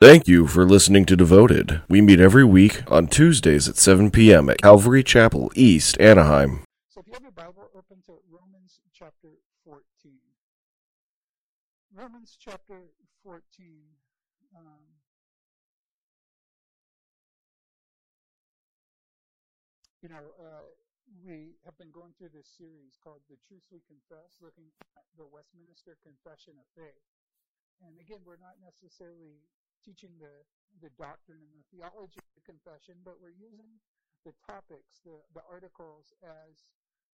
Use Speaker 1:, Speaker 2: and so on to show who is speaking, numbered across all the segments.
Speaker 1: Thank you for listening to Devoted. We meet every week on Tuesdays at 7 p.m. at Calvary Chapel, East Anaheim.
Speaker 2: So if you have your Bible, open to Romans chapter 14. Romans chapter 14. Um, you know, uh, we have been going through this series called The Truths We Confess, looking at the Westminster Confession of Faith. And again, we're not necessarily teaching the, the doctrine and the theology of the confession, but we're using the topics, the, the articles as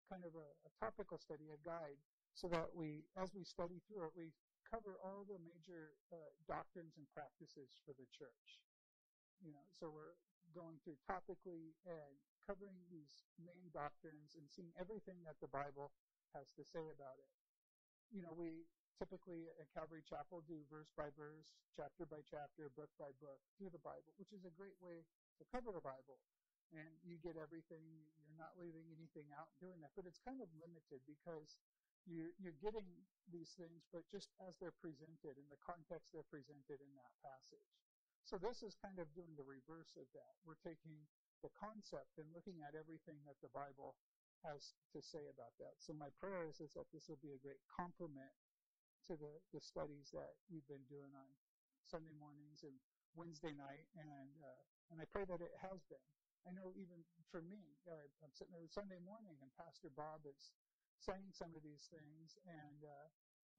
Speaker 2: kind of a, a topical study, a guide, so that we, as we study through it, we cover all the major uh, doctrines and practices for the church. You know, so we're going through topically and covering these main doctrines and seeing everything that the Bible has to say about it. You know, we typically at Calvary Chapel do verse by verse, chapter by chapter, book by book through the Bible, which is a great way to cover the Bible. And you get everything, you're not leaving anything out doing that. But it's kind of limited because you're, you're getting these things, but just as they're presented in the context they're presented in that passage. So this is kind of doing the reverse of that. We're taking the concept and looking at everything that the Bible has to say about that. So my prayer is, is that this will be a great complement to the, the studies that we've been doing on Sunday mornings and Wednesday night, and uh, and I pray that it has been. I know even for me, I'm sitting there Sunday morning, and Pastor Bob is saying some of these things, and uh,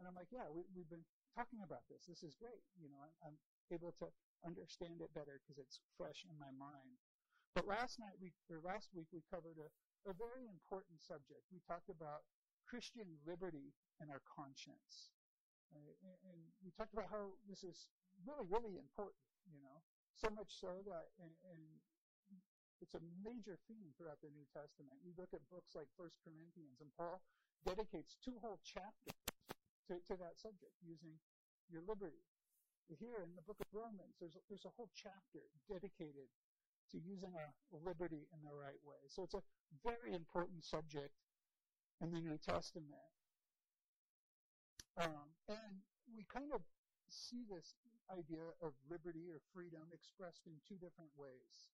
Speaker 2: and I'm like, yeah, we, we've been talking about this. This is great. You know, I'm, I'm able to understand it better because it's fresh in my mind. But last night we or last week we covered a, a very important subject. We talked about Christian liberty and our conscience. Uh, and we talked about how this is really, really important, you know, so much so that, and, and it's a major theme throughout the New Testament. You look at books like First Corinthians, and Paul dedicates two whole chapters to, to that subject, using your liberty. Here in the book of Romans, there's there's a whole chapter dedicated to using our liberty in the right way. So it's a very important subject in the New Testament. Um, and we kind of see this idea of liberty or freedom expressed in two different ways.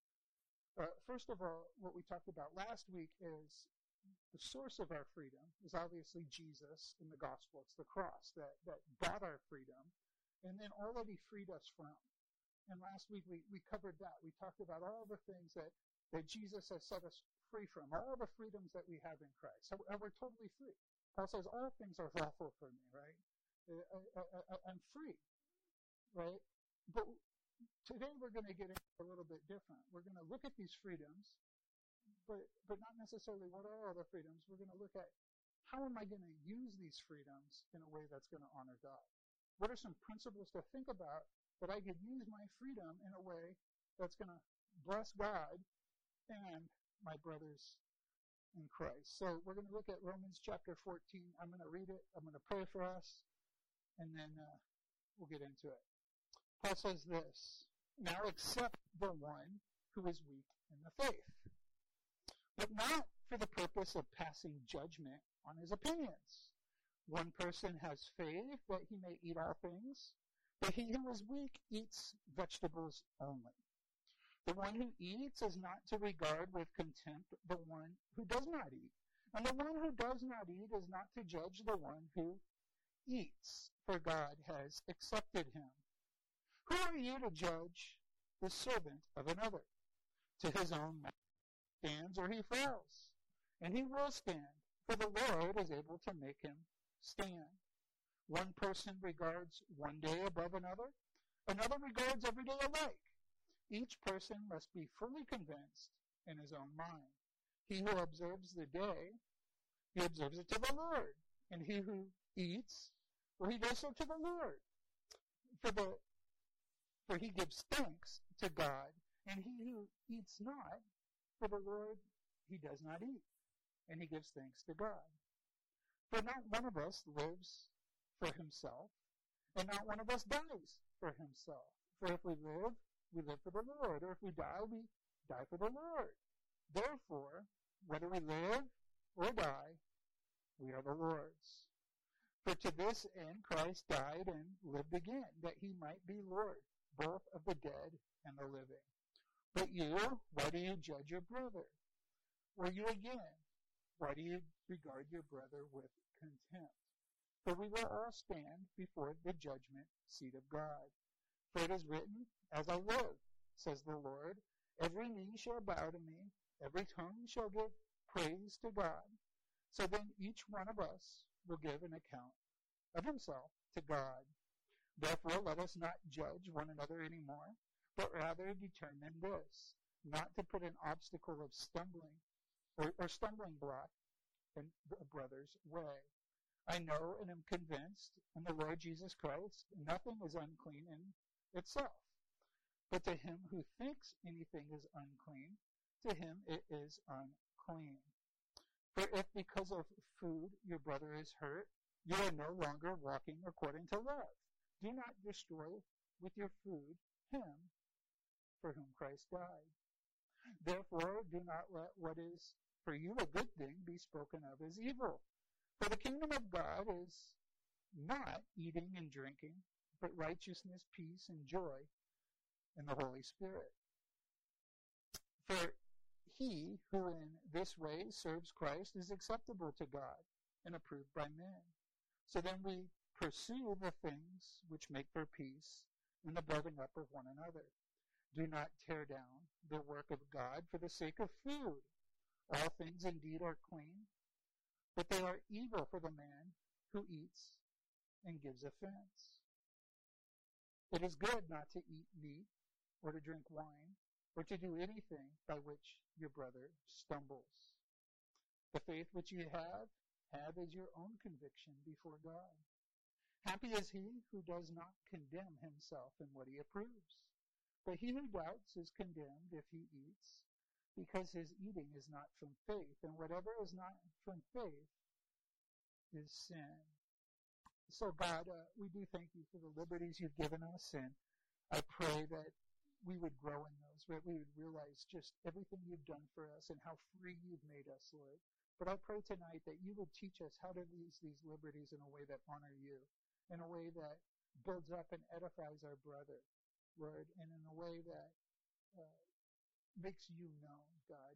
Speaker 2: Uh, first of all, what we talked about last week is the source of our freedom is obviously Jesus in the gospel. It's the cross that, that bought our freedom and then all that he freed us from. And last week we, we covered that. We talked about all the things that, that Jesus has set us free from, all the freedoms that we have in Christ. And we're totally free. Paul says, all things are lawful for me, right? I, am free, right? But today we're going to get a little bit different. We're going to look at these freedoms, but, but not necessarily what are all the freedoms. We're going to look at how am I going to use these freedoms in a way that's going to honor God? What are some principles to think about that I could use my freedom in a way that's going to bless God and my brothers in Christ. So we're going to look at Romans chapter 14. I'm going to read it. I'm going to pray for us, and then uh, we'll get into it. Paul says this Now accept the one who is weak in the faith, but not for the purpose of passing judgment on his opinions. One person has faith that he may eat all things, but he who is weak eats vegetables only. The one who eats is not to regard with contempt the one who does not eat. And the one who does not eat is not to judge the one who eats, for God has accepted him. Who are you to judge the servant of another? To his own stands or he falls. And he will stand, for the Lord is able to make him stand. One person regards one day above another, another regards every day alike. Each person must be fully convinced in his own mind. He who observes the day, he observes it to the Lord. And he who eats, well, he does so to the Lord. For the for he gives thanks to God, and he who eats not, for the Lord he does not eat, and he gives thanks to God. For not one of us lives for himself, and not one of us dies for himself. For if we live, we live for the Lord. Or if we die, we die for the Lord. Therefore, whether we live or die, we are the Lord's. For to this end Christ died and lived again, that he might be Lord, both of the dead and the living. But you, why do you judge your brother? Or you again, why do you regard your brother with contempt? For we will all stand before the judgment seat of God. For it is written, As I live, says the Lord, every knee shall bow to me, every tongue shall give praise to God. So then each one of us will give an account of himself to God. Therefore, let us not judge one another anymore, but rather determine this, not to put an obstacle of stumbling or, or stumbling block in a brother's way. I know and am convinced in the Lord Jesus Christ, nothing is unclean in itself. But to him who thinks anything is unclean, to him it is unclean. For if because of food your brother is hurt, you are no longer walking according to love. Do not destroy with your food him for whom Christ died. Therefore, do not let what is for you a good thing be spoken of as evil. For the kingdom of God is not eating and drinking, but righteousness, peace, and joy in the Holy Spirit. For he who in this way serves Christ is acceptable to God and approved by men. So then we pursue the things which make for peace and the building up of one another. Do not tear down the work of God for the sake of food. All things indeed are clean, but they are evil for the man who eats and gives offense. It is good not to eat meat or to drink wine or to do anything by which your brother stumbles. The faith which you have, have as your own conviction before God. Happy is he who does not condemn himself in what he approves. But he who doubts is condemned if he eats, because his eating is not from faith, and whatever is not from faith is sin. So, God, uh, we do thank you for the liberties you've given us, and I pray that we would grow in those, that we would realize just everything you've done for us and how free you've made us, Lord. But I pray tonight that you would teach us how to use these liberties in a way that honor you, in a way that builds up and edifies our brother, Lord, and in a way that uh, makes you known, God.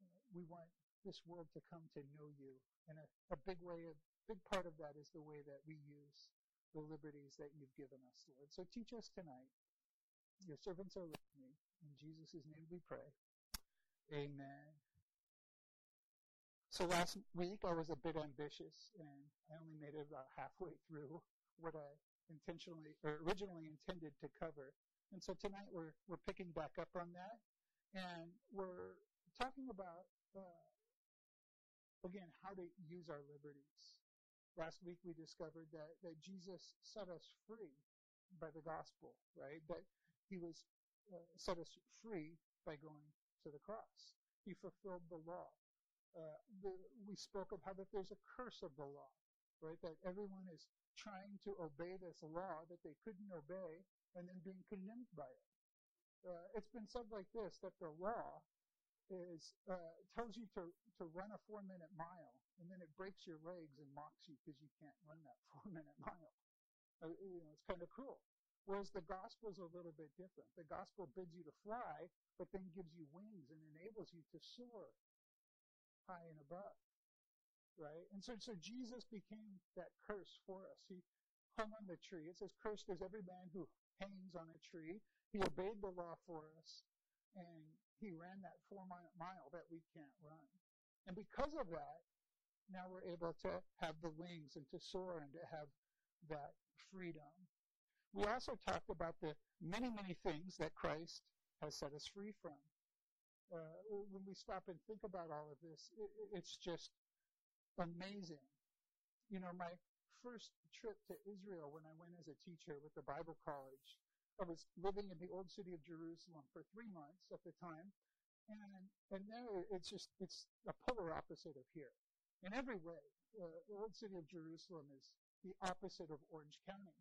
Speaker 2: Uh, we want this world to come to know you, and a, a big way, a big part of that is the way that we use the liberties that you've given us, Lord. So teach us tonight. Your servants are listening. In Jesus' name we pray. Amen. So last week I was a bit ambitious and I only made it about halfway through what I intentionally or originally intended to cover. And so tonight we're we're picking back up on that and we're talking about uh, again how to use our liberties. Last week we discovered that, that Jesus set us free by the gospel, right? That he was uh, set us free by going to the cross. He fulfilled the law. Uh, the, we spoke of how that there's a curse of the law, right? That everyone is trying to obey this law that they couldn't obey and then being condemned by it. Uh, it's been said like this that the law is uh, tells you to to run a four minute mile and then it breaks your legs and mocks you because you can't run that four minute mile. Uh, you know, it's kind of cruel. Whereas the gospel is a little bit different. The gospel bids you to fly, but then gives you wings and enables you to soar high and above. Right? And so, so Jesus became that curse for us. He hung on the tree. It says, Cursed is every man who hangs on a tree. He obeyed the law for us, and he ran that four mile, mile that we can't run. And because of that, now we're able to have the wings and to soar and to have that freedom. We also talked about the many, many things that Christ has set us free from. Uh, when we stop and think about all of this, it, it's just amazing. You know, my first trip to Israel when I went as a teacher with the Bible College, I was living in the old city of Jerusalem for three months at the time, and and there it's just it's a polar opposite of here, in every way. Uh, the old city of Jerusalem is the opposite of Orange County.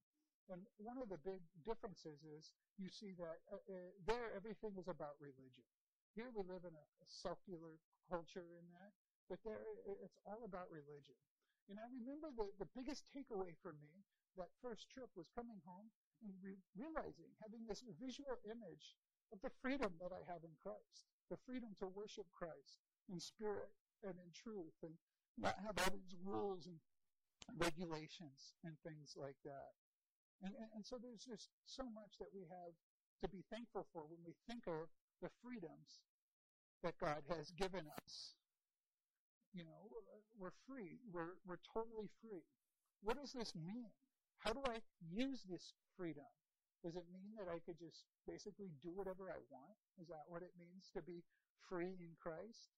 Speaker 2: And one of the big differences is you see that uh, uh, there everything is about religion. Here we live in a, a secular culture in that, but there it's all about religion. And I remember the, the biggest takeaway for me that first trip was coming home and re- realizing, having this visual image of the freedom that I have in Christ, the freedom to worship Christ in spirit and in truth, and have all these rules and regulations and things like that. And, and, and so there's just so much that we have to be thankful for when we think of the freedoms that God has given us. You know, we're free. We're, we're totally free. What does this mean? How do I use this freedom? Does it mean that I could just basically do whatever I want? Is that what it means to be free in Christ?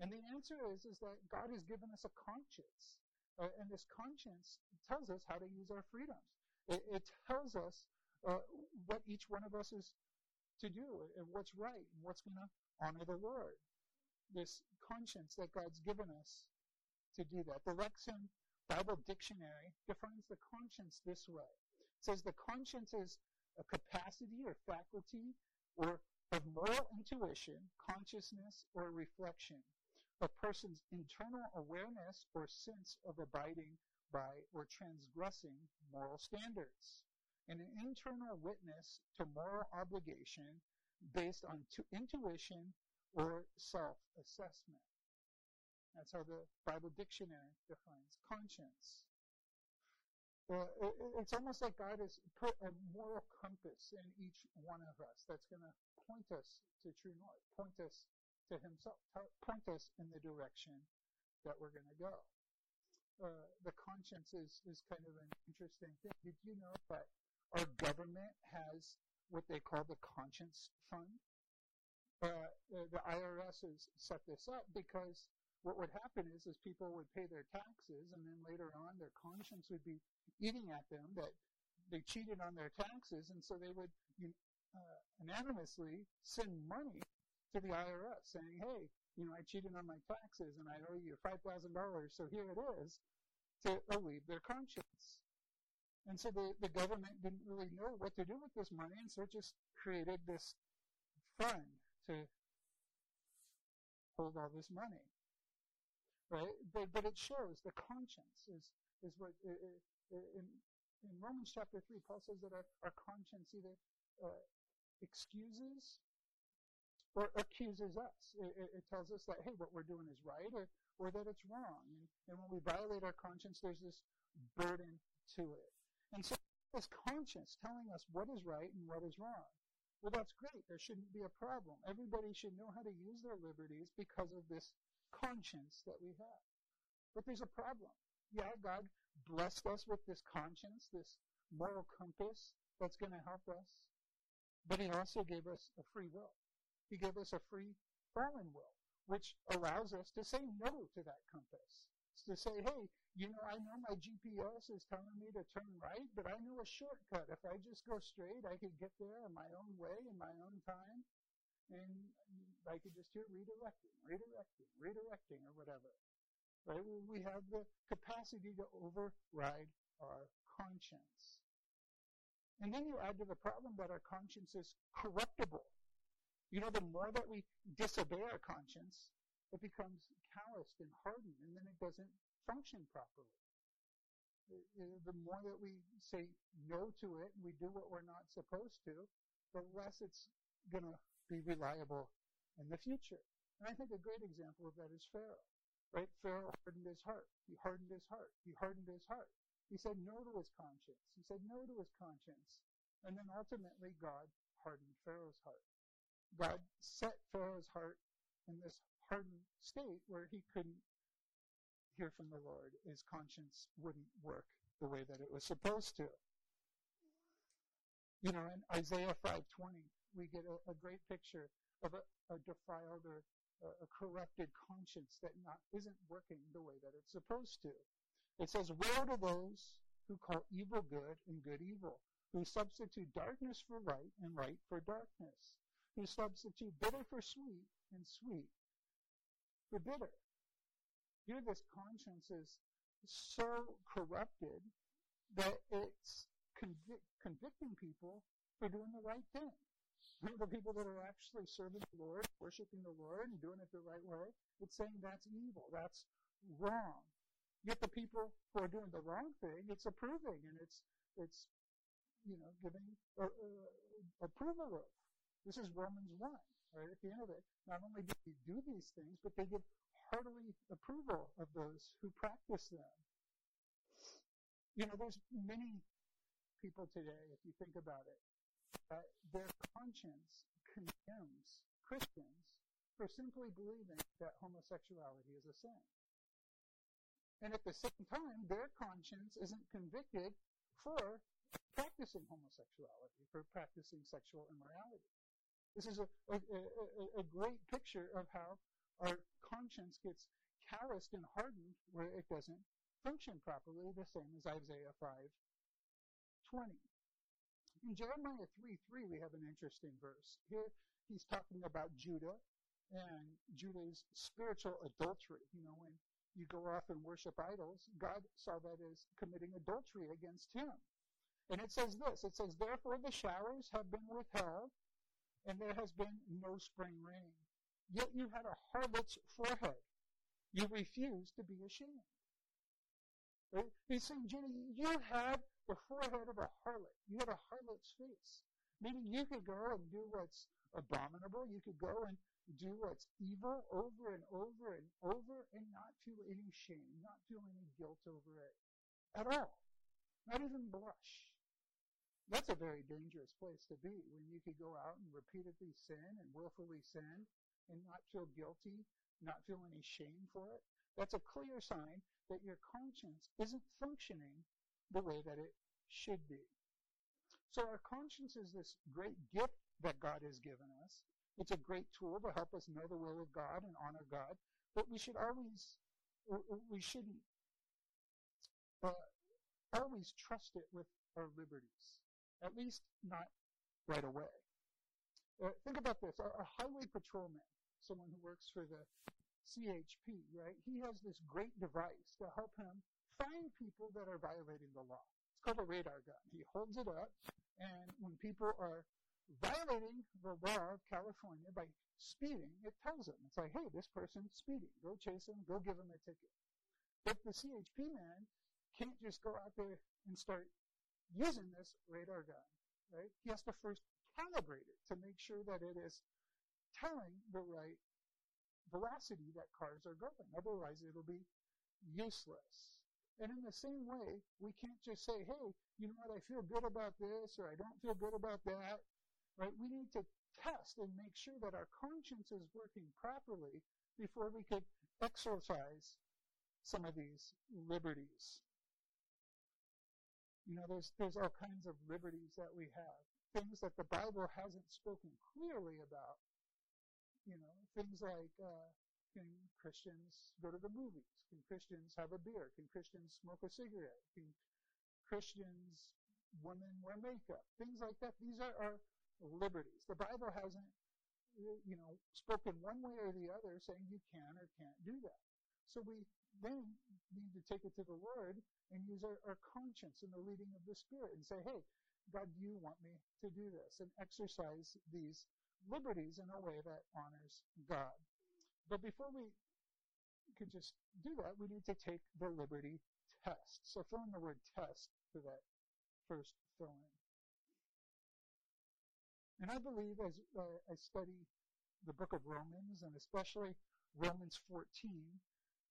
Speaker 2: And the answer is, is that God has given us a conscience. Uh, and this conscience tells us how to use our freedoms. It, it tells us uh, what each one of us is to do and what's right and what's going to honor the Lord. This conscience that God's given us to do that. The Lexham Bible Dictionary defines the conscience this way. It says the conscience is a capacity or faculty or of moral intuition, consciousness, or reflection. A person's internal awareness or sense of abiding by or transgressing moral standards. And an internal witness to moral obligation based on intuition or self-assessment. That's how the Bible Dictionary defines conscience. It, it's almost like God has put a moral compass in each one of us that's going to point us to true north, point us to Himself, point us in the direction that we're going to go. Uh, the conscience is, is kind of an interesting thing. Did you know that our government has what they call the conscience fund? Uh, the IRS has set this up because what would happen is, is people would pay their taxes, and then later on, their conscience would be eating at them that they cheated on their taxes, and so they would uh, unanimously send money to the IRS saying, "Hey, you know, I cheated on my taxes, and I owe you five thousand dollars, so here it is," to alleviate their conscience. And so the, the government didn't really know what to do with this money, and so it just created this fund to hold all this money right? But, but it shows the conscience is is what in in Romans chapter three, Paul says that our, our conscience either uh, excuses or accuses us. It, it, tells us that hey, what we're doing is right, or or that it's wrong. And, and when we violate our conscience, there's this burden to it. And so this conscience telling us what is right and what is wrong. Well, that's great. There shouldn't be a problem. Everybody should know how to use their liberties because of this conscience that we have. But there's a problem. Yeah, God blessed us with this conscience, this moral compass that's going to help us. But He also gave us a free will. He gave us a free fallen will, which allows us to say no to that compass. It's to say, hey, you know, I know my GPS is telling me to turn right, but I know a shortcut. If I just go straight, I could get there in my own way, in my own time and I could just hear redirecting, redirecting, redirecting, or whatever. Right? We have the capacity to override our conscience. And then you add to the problem that our conscience is corruptible. You know, the more that we disobey our conscience, it becomes calloused and hardened, and then it doesn't function properly. The more that we say no to it and we do what we're not supposed to, the less it's going to be reliable in the future. And I think a great example of that is Pharaoh. Right? Pharaoh hardened his heart. He hardened his heart. He hardened his heart. He said no to his conscience. He said no to his conscience. And then ultimately God hardened Pharaoh's heart. God set Pharaoh's heart in this hardened state where he couldn't hear from the Lord. His conscience wouldn't work the way that it was supposed to. You know, in Isaiah 5:20, we get a, a great picture of a, a defiled or a, a corrupted conscience that not, isn't working the way that it's supposed to. It says, Woe to those who call evil good and good evil, who substitute darkness for light and light for darkness, who substitute bitter for sweet and sweet for bitter. Here, this conscience is so corrupted that it's convic- convicting people for doing the right thing the people that are actually serving the Lord, worshiping the Lord, and doing it the right way, it's saying that's evil, that's wrong. Yet the people who are doing the wrong thing, it's approving and it's it's you know, giving uh, uh, approval of. This is Romans 1, right at the end of it. Not only do they do these things, but they give heartily approval of those who practice them. You know, there's many people today, if you think about it, their conscience condemns Christians for simply believing that homosexuality is a sin. And at the same time, their conscience isn't convicted for practicing homosexuality, for practicing sexual immorality. This is a, a, a, a, great picture of how our conscience gets calloused and hardened where it doesn't function properly, the same as Isaiah 5 20. In Jeremiah 3 3, we have an interesting verse. Here, he's talking about Judah and Judah's spiritual adultery. You know, when you go off and worship idols, God saw that as committing adultery against him. And it says this it says, Therefore the showers have been withheld, and there has been no spring rain. Yet you had a harlot's forehead. You refused to be ashamed. Right? He's saying, Jenny, you had the forehead of a harlot. You had a harlot's face. Meaning you could go and do what's abominable. You could go and do what's evil over and over and over and not feel any shame, not feel any guilt over it at all. Not even blush. That's a very dangerous place to be when you could go out and repeatedly sin and willfully sin and not feel guilty, not feel any shame for it. That's a clear sign that your conscience isn't functioning the way that it should be. So our conscience is this great gift that God has given us. It's a great tool to help us know the will of God and honor God, but we should always, we shouldn't uh, always trust it with our liberties. At least not right away. Uh, think about this. A, a highway patrolman, someone who works for the CHP, right? He has this great device to help him find people that are violating the law. It's called a radar gun. He holds it up, and when people are violating the law of California by speeding, it tells him. It's like, hey, this person's speeding. Go chase him. Go give him a ticket. But the CHP man can't just go out there and start using this radar gun, right? He has to first calibrate it to make sure that it is telling the right velocity that cars are going. Otherwise, it'll be useless. And in the same way, we can't just say, hey, you know what, I feel good about this or I don't feel good about that. Right? We need to test and make sure that our conscience is working properly before we could exercise some of these liberties. You know, there's there's all kinds of liberties that we have. Things that the Bible hasn't spoken clearly about. You know, things like uh, can Christians go to the movies? Can Christians have a beer? Can Christians smoke a cigarette? Can Christians, women wear makeup? Things like that. These are our liberties. The Bible hasn't, you know, spoken one way or the other saying you can or can't do that. So we then need to take it to the Lord and use our, our conscience and the leading of the Spirit and say, hey, God, do you want me to do this? And exercise these liberties in a way that honors God. But before we can just do that, we need to take the liberty test. So fill in the word test for that first fill in. And I believe as uh, I study the book of Romans and especially Romans 14,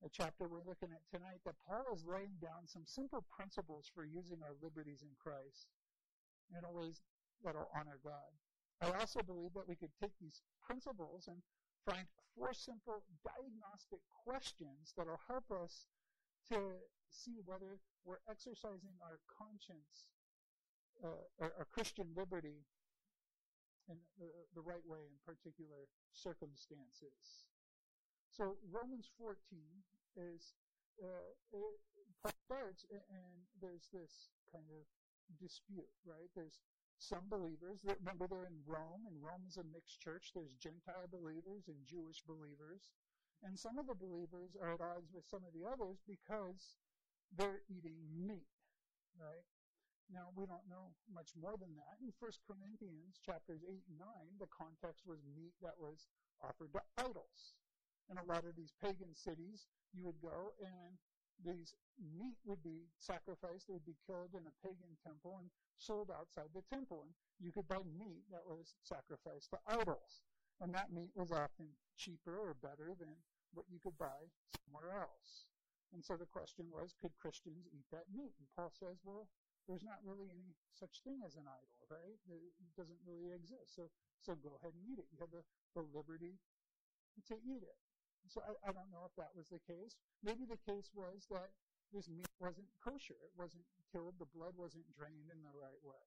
Speaker 2: a chapter we're looking at tonight, that Paul is laying down some simple principles for using our liberties in Christ in a ways that'll honor God. I also believe that we could take these principles and find four simple diagnostic questions that'll help us to see whether we're exercising our conscience, uh, our, our, Christian liberty in the, the right way in particular circumstances. So Romans 14 is uh, it starts and there's this kind of dispute, right? There's some believers that remember they're in Rome, and Rome is a mixed church. There's Gentile believers and Jewish believers. And some of the believers are at odds with some of the others because they're eating meat, right? Now, we don't know much more than that. In 1 Corinthians chapters 8 and 9, the context was meat that was offered to idols in a lot of these pagan cities, you would go and these meat would be sacrificed, they would be killed in a pagan temple, and sold outside the temple. And you could buy meat that was sacrificed to idols. And that meat was often cheaper or better than what you could buy somewhere else. And so the question was, could Christians eat that meat? And Paul says, well, there's not really any such thing as an idol, right? It doesn't really exist. So, so go ahead and eat it. You have the, the liberty to eat it. So I, I don't know if that was the case. Maybe the case was that this meat wasn't kosher. It wasn't killed. The blood wasn't drained in the right way.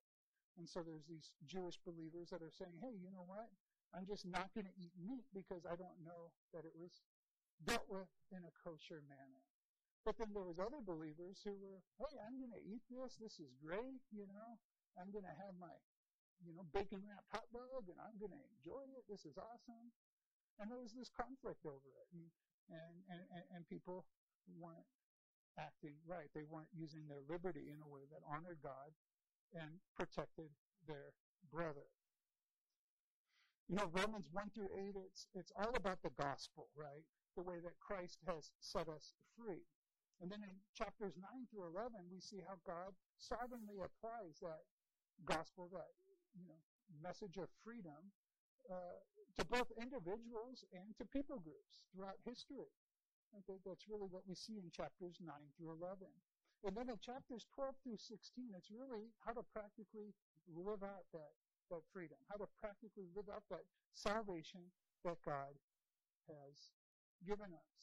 Speaker 2: And so there's these Jewish believers that are saying, hey, you know what? I'm just not going to eat meat because I don't know that it was dealt with in a kosher manner. But then there was other believers who were, hey, I'm going to eat this. This is great. You know, I'm going to have my, you know, bacon wrapped hot dog and I'm going to enjoy it. This is awesome. And there was this conflict over it. And, and, and, and people weren't acting right. They weren't using their liberty in a way that honored God and protected their brother. You know, Romans 1 through 8, it's, it's all about the gospel, right? The way that Christ has set us free. And then in chapters 9 through 11, we see how God sovereignly applies that gospel, that, you know, message of freedom, uh, to both individuals and to people groups throughout history. I think that's really what we see in chapters 9 through 11. And then in chapters 12 through 16, it's really how to practically live out that, that freedom, how to practically live out that salvation that God has given us.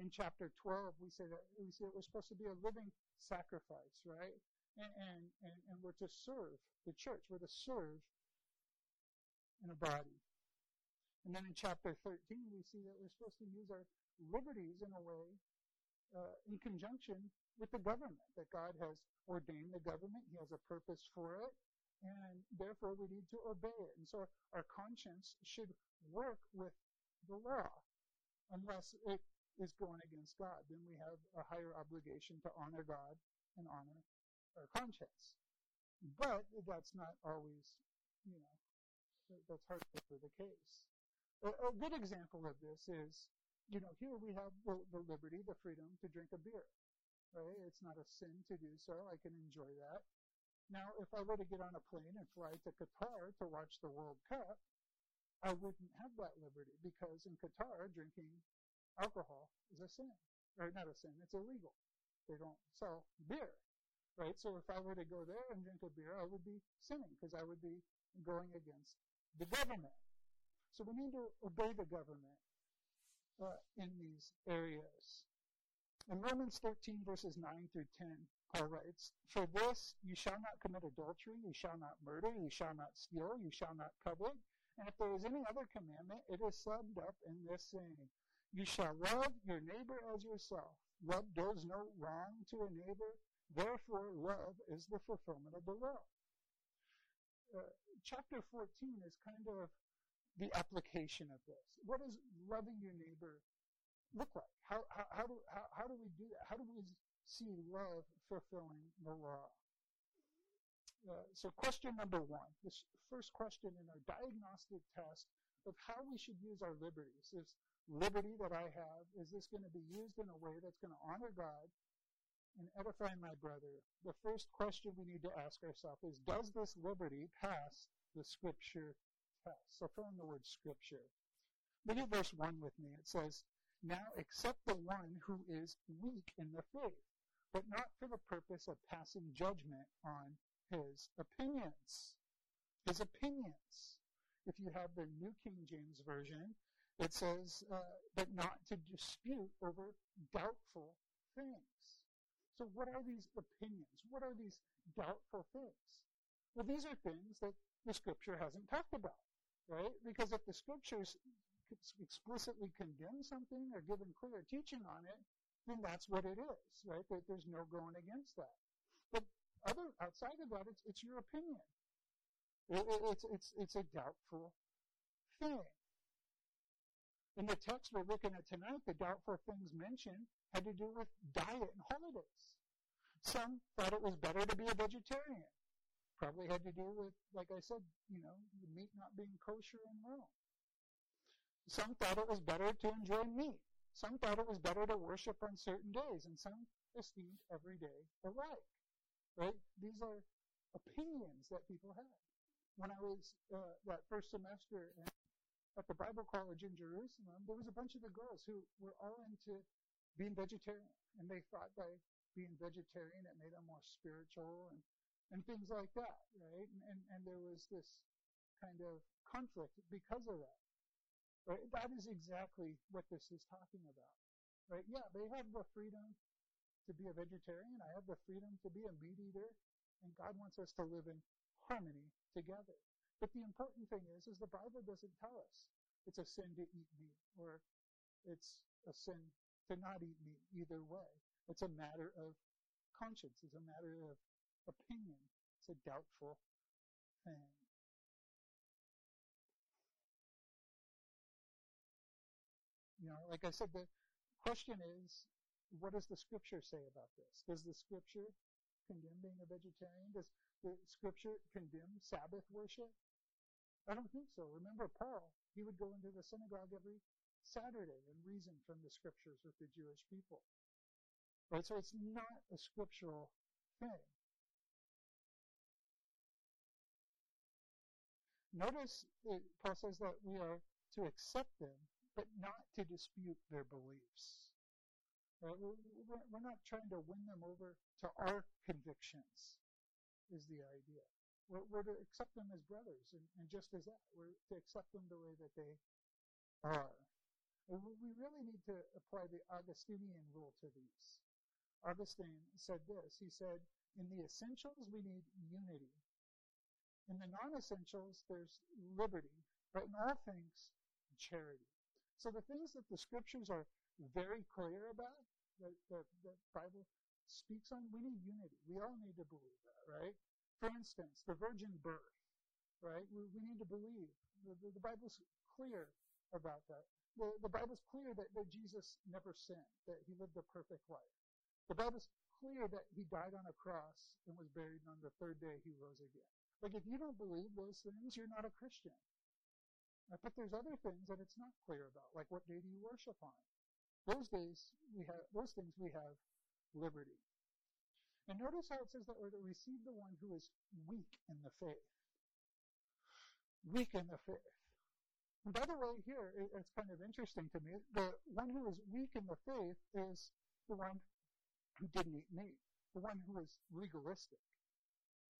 Speaker 2: In chapter 12, we say that we say it was supposed to be a living sacrifice, right? And, and, and, and we're to serve the church. We're to serve in a body. And then in chapter 13, we see that we're supposed to use our liberties in a way uh, in conjunction with the government, that God has ordained the government. He has a purpose for it, and therefore we need to obey it. And so our conscience should work with the law, unless it is going against God. Then we have a higher obligation to honor God and honor our conscience. But that's not always, you know, that's hardly the case. A, a good example of this is, you know, here we have the, the liberty, the freedom to drink a beer. Right? It's not a sin to do so. I can enjoy that. Now, if I were to get on a plane and fly to Qatar to watch the World Cup, I wouldn't have that liberty because in Qatar, drinking alcohol is a sin. Or not a sin, it's illegal. They don't sell beer. Right? So if I were to go there and drink a beer, I would be sinning because I would be going against the government. So we need to obey the government uh, in these areas. In Romans 13, verses 9 through 10, Paul writes, For this you shall not commit adultery, you shall not murder, you shall not steal, you shall not covet. And if there is any other commandment, it is summed up in this saying, You shall love your neighbor as yourself. Love does no wrong to a neighbor, therefore love is the fulfillment of the law. Uh, chapter 14 is kind of the application of this. What does loving your neighbor look like? How, how, how, do, how, how do we do that? How do we see love fulfilling the law? Uh, so question number one, this first question in our diagnostic test of how we should use our liberties. Is liberty that I have, is this going to be used in a way that's going to honor God and edifying my brother? The first question we need to ask ourselves is, does this liberty pass the scripture test. So fill in the word scripture. Look at verse 1 with me. It says, Now accept the one who is weak in the faith, but not for the purpose of passing judgment on his opinions. His opinions. If you have the New King James Version, it says, uh, but not to dispute over doubtful things. So what are these opinions? What are these doubtful things? Well, these are things that the scripture hasn't talked about right? Because if the scriptures explicitly condemn something or give them clear teaching on it, then that's what it is, right? That there's no going against that. But other outside of that, it's, it's your opinion. It, it, it's it's it's a doubtful thing. In the text we're looking at tonight, the doubtful things mentioned had to do with diet and holidays. Some thought it was better to be a vegetarian. Probably had to do with, like I said, you know, the meat not being kosher in Rome. Some thought it was better to enjoy meat. Some thought it was better to worship on certain days, and some esteemed every day alike. Right? These are opinions that people had. When I was uh, that first semester at the Bible College in Jerusalem, there was a bunch of the girls who were all into being vegetarian, and they thought by being vegetarian it made them more spiritual and and things like that, right? And and, and there was this kind of conflict because of that. Right? That is exactly what this is talking about. Right? Yeah, they have the freedom to be a vegetarian. I have the freedom to be a meat eater. And God wants us to live in harmony together. But the important thing is, is the Bible doesn't tell us it's a sin to eat meat or it's a sin to not eat meat either way. It's a matter of conscience. It's a matter of opinion. It's a doubtful thing. You know, like I said, the question is, what does the scripture say about this? Does the scripture condemn being a vegetarian? Does the scripture condemn Sabbath worship? I don't think so. Remember Paul, he would go into the synagogue every Saturday and reason from the scriptures with the Jewish people. Right? So it's not a scriptural thing. Notice that Paul says that we are to accept them but not to dispute their beliefs. Right? We're, we're not trying to win them over to our convictions, is the idea. We're, we're to accept them as brothers, and, and, just as that, we're to accept them the way that they are. And we really need to apply the Augustinian rule to these. Augustine said this. He said, in the essentials, we need unity. In the non-essentials, there's liberty. But in all things, charity. So the things that the scriptures are very clear about, that the, the Bible speaks on, we need unity. We all need to believe that, right? For instance, the virgin birth, right? We, we need to believe. The, the, the, Bible's clear about that. The, the Bible's clear that, that Jesus never sinned, that he lived a perfect life. The Bible's clear that he died on a cross and was buried, and on the third day he rose again. Like, if you don't believe those things, you're not a Christian. Uh, but there's other things that it's not clear about, like what day do you worship on? Those days we have those things we have liberty. And notice how it says that we're to receive the one who is weak in the faith. Weak in the faith. And by the way, here it's kind of interesting to me. The one who is weak in the faith is the one who didn't eat meat, the one who was legalistic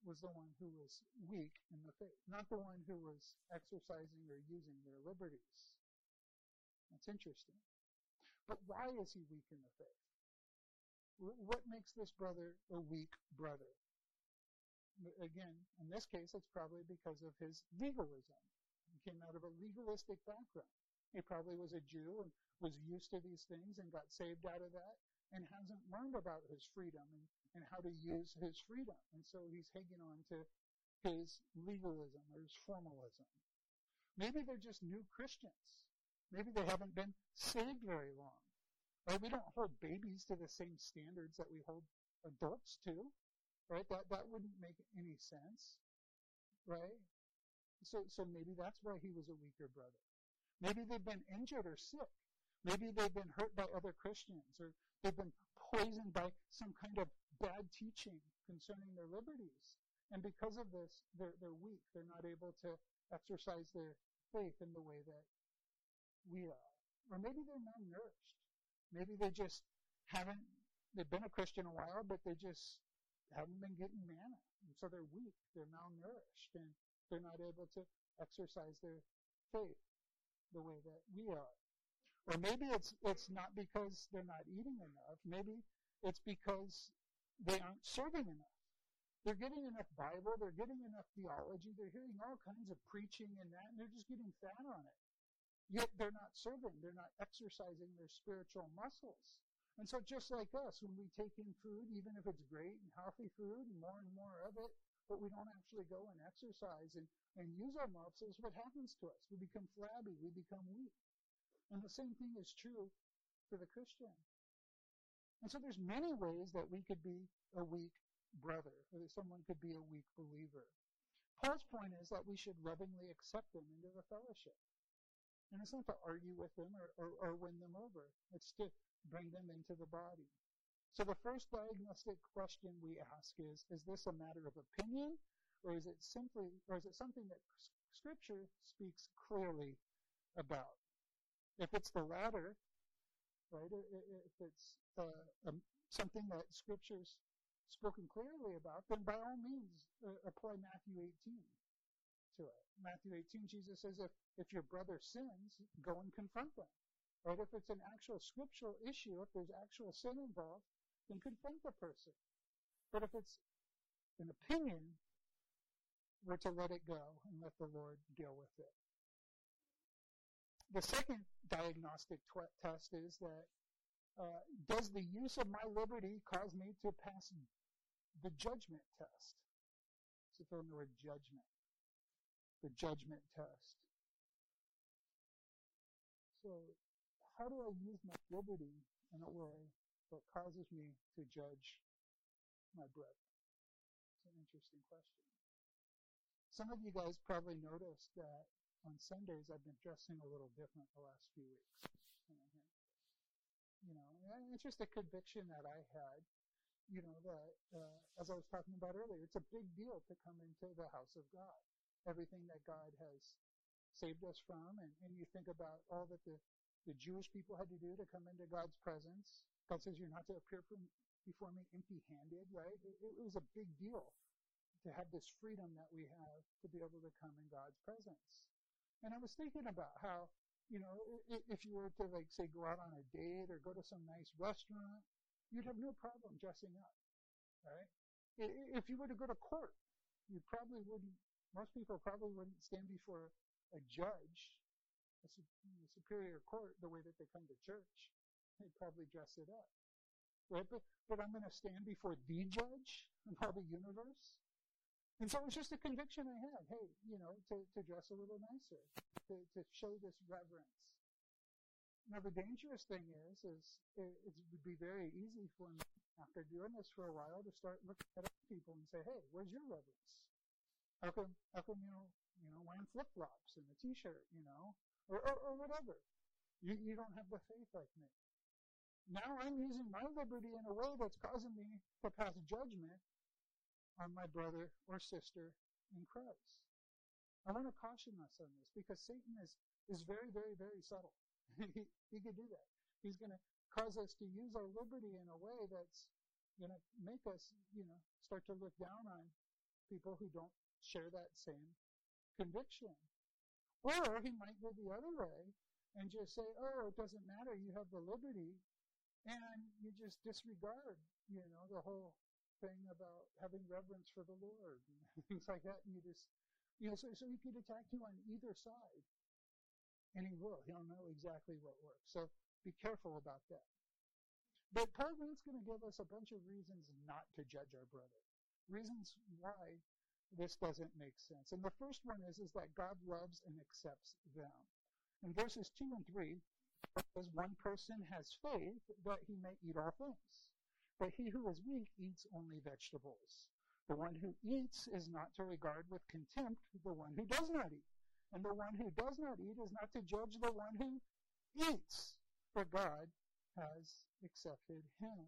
Speaker 2: was the one who was weak in the faith, not the one who was exercising or using their liberties. That's interesting. But why is he weak in the faith? What makes this brother a weak brother? Again, in this case, it's probably because of his legalism. He came out of a legalistic background. He probably was a Jew and was used to these things and got saved out of that and hasn't learned about his freedom and, and how to use his freedom. And so he's hanging on to his legalism or his formalism. Maybe they're just new Christians. Maybe they haven't been saved very long. Right? We don't hold babies to the same standards that we hold adults to. Right? That that wouldn't make any sense. Right? So so maybe that's why he was a weaker brother. Maybe they've been injured or sick. Maybe they've been hurt by other Christians or they've been poisoned by some kind of bad teaching concerning their liberties. And because of this, they're, they're weak. They're not able to exercise their faith in the way that we are. Or maybe they're malnourished. Maybe they just haven't, they've been a Christian a while, but they just haven't been getting manna. And so they're weak. They're malnourished and they're not able to exercise their faith the way that we are. Or maybe it's it's not because they're not eating enough. Maybe it's because they aren't serving enough. They're getting enough Bible, they're getting enough theology, they're hearing all kinds of preaching and that, and they're just getting fat on it. Yet they're not serving, they're not exercising their spiritual muscles. And so just like us, when we take in food, even if it's great and healthy food and more and more of it, but we don't actually go and exercise and, and use our muscles, what happens to us? We become flabby, we become weak. And the same thing is true for the Christian. And so there's many ways that we could be a weak brother, or that someone could be a weak believer. Paul's point is that we should lovingly accept them into the fellowship. And it's not to argue with them or, or, or win them over. It's to bring them into the body. So the first diagnostic question we ask is, is this a matter of opinion, or is it simply, or is it something that Scripture speaks clearly about? If it's the latter, right, if it's uh, um, something that Scripture's spoken clearly about, then by all means uh, apply Matthew 18 to it. Matthew 18, Jesus says, if, if your brother sins, go and confront them. Right? If it's an actual scriptural issue, if there's actual sin involved, then confront the person. But if it's an opinion, we're to let it go and let the Lord deal with it. The second diagnostic test is that uh, does the use of my liberty cause me to pass the judgment test? So throw in the word judgment. The judgment test. So, how do I use my liberty in a way that causes me to judge my brother? It's an interesting question. Some of you guys probably noticed that on Sundays I've been dressing a little different the last few weeks. You know, it's just a conviction that I had. You know that, uh, as I was talking about earlier, it's a big deal to come into the house of God. Everything that God has saved us from, and, and you think about all that the the Jewish people had to do to come into God's presence. God says you're not to appear from, before me empty-handed, right? It, it, was a big deal to have this freedom that we have to be able to come in God's presence. And I was thinking about how, you know, if you were to like say go out on a date or go to some nice restaurant, you'd have no problem dressing up, right? If you were to go to court, you probably wouldn't, most people probably wouldn't stand before a judge a, a superior court the way that they come to church. They'd probably dress it up. Right? But, but I'm going to stand before the judge of all the universe. And so it was just a conviction I had. Hey, you know, to, to dress a little nicer, to, to show this reverence. Now the dangerous thing is, is it, it would be very easy for me after doing this for a while to start looking at other people and say, hey, where's your reverence? How come, how come, you you know, wearing flip flops and a t-shirt, you know, or, or, or whatever. You, you don't have the faith like me. Now I'm using my liberty in a way that's causing me to pass judgment on my brother or sister in Christ. I want to caution us on this because Satan is, is very, very, very subtle. he, he can do that. He's going to cause us to use our liberty in a way that's going to make us, you know, start to look down on people who don't share that same conviction. Or he might go the other way and just say, oh, it doesn't matter, you have the liberty, and you just disregard, you know, the whole thing about having reverence for the Lord and things like that, and you just, you know, so, so he could attack you on either side. And he will. He'll know exactly what works. So be careful about that. But is going to give us a bunch of reasons not to judge our brother. Reasons why this doesn't make sense. And the first one is, is that God loves and accepts them. In verses 2 and 3, it says, One person has faith that he may eat all things, but he who is weak eats only vegetables. The one who eats is not to regard with contempt the one who does not eat. And the one who does not eat is not to judge the one who eats, for God has accepted him.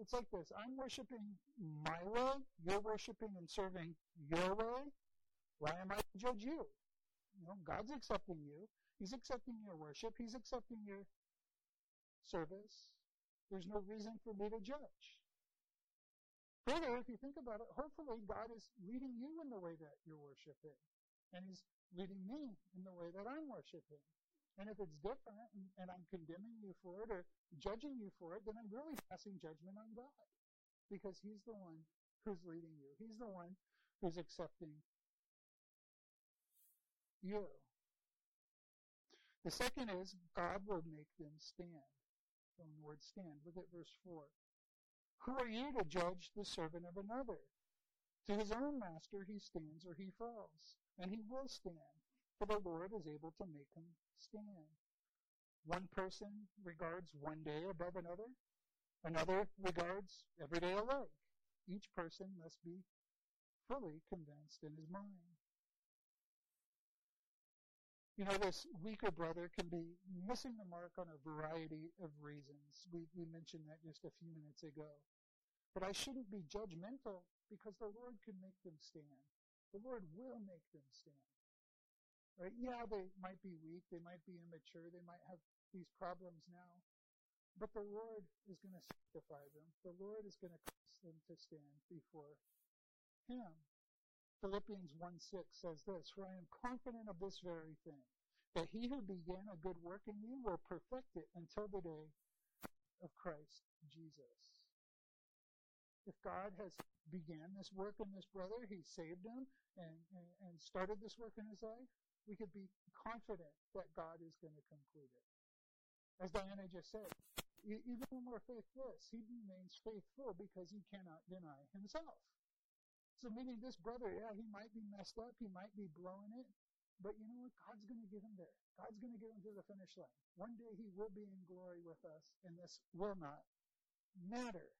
Speaker 2: It's like this. I'm worshiping my way. You're worshiping and serving your way. Why am I to judge you? You know, God's accepting you. He's accepting your worship. He's accepting your service. There's no reason for me to judge. Further, if you think about it, hopefully God is leading you in the way that you're worshiping. And He's leading me in the way that I'm worshiping. And if it's different and, and I'm condemning you for it or judging you for it, then I'm really passing judgment on God. Because He's the one who's leading you. He's the one who's accepting you. The second is God will make them stand. The word stand. Look at verse 4. Who are you to judge the servant of another? To his own master he stands or he falls, and he will stand for the Lord is able to make him stand. One person regards one day above another, another regards every day alike. Each person must be fully convinced in his mind. You know, this weaker brother can be missing the mark on a variety of reasons. We, we mentioned that just a few minutes ago. But I shouldn't be judgmental because the Lord can make them stand. The Lord will make them stand. Right? Yeah, they might be weak, they might be immature, they might have these problems now. But the Lord is going to sanctify them. The Lord is going to cause them to stand before Him. Philippians 1 6 says this, For I am confident of this very thing, that he who began a good work in you will perfect it until the day of Christ Jesus. If God has began this work in this brother, he saved him and, and, and started this work in his life, we could be confident that God is going to conclude it. As Diana just said, even when we're faithless, he remains faithful because he cannot deny himself. So meaning this brother, yeah, he might be messed up, he might be blowing it, but you know what? God's going to get him there. God's going to get him to the finish line. One day he will be in glory with us, and this will not matter.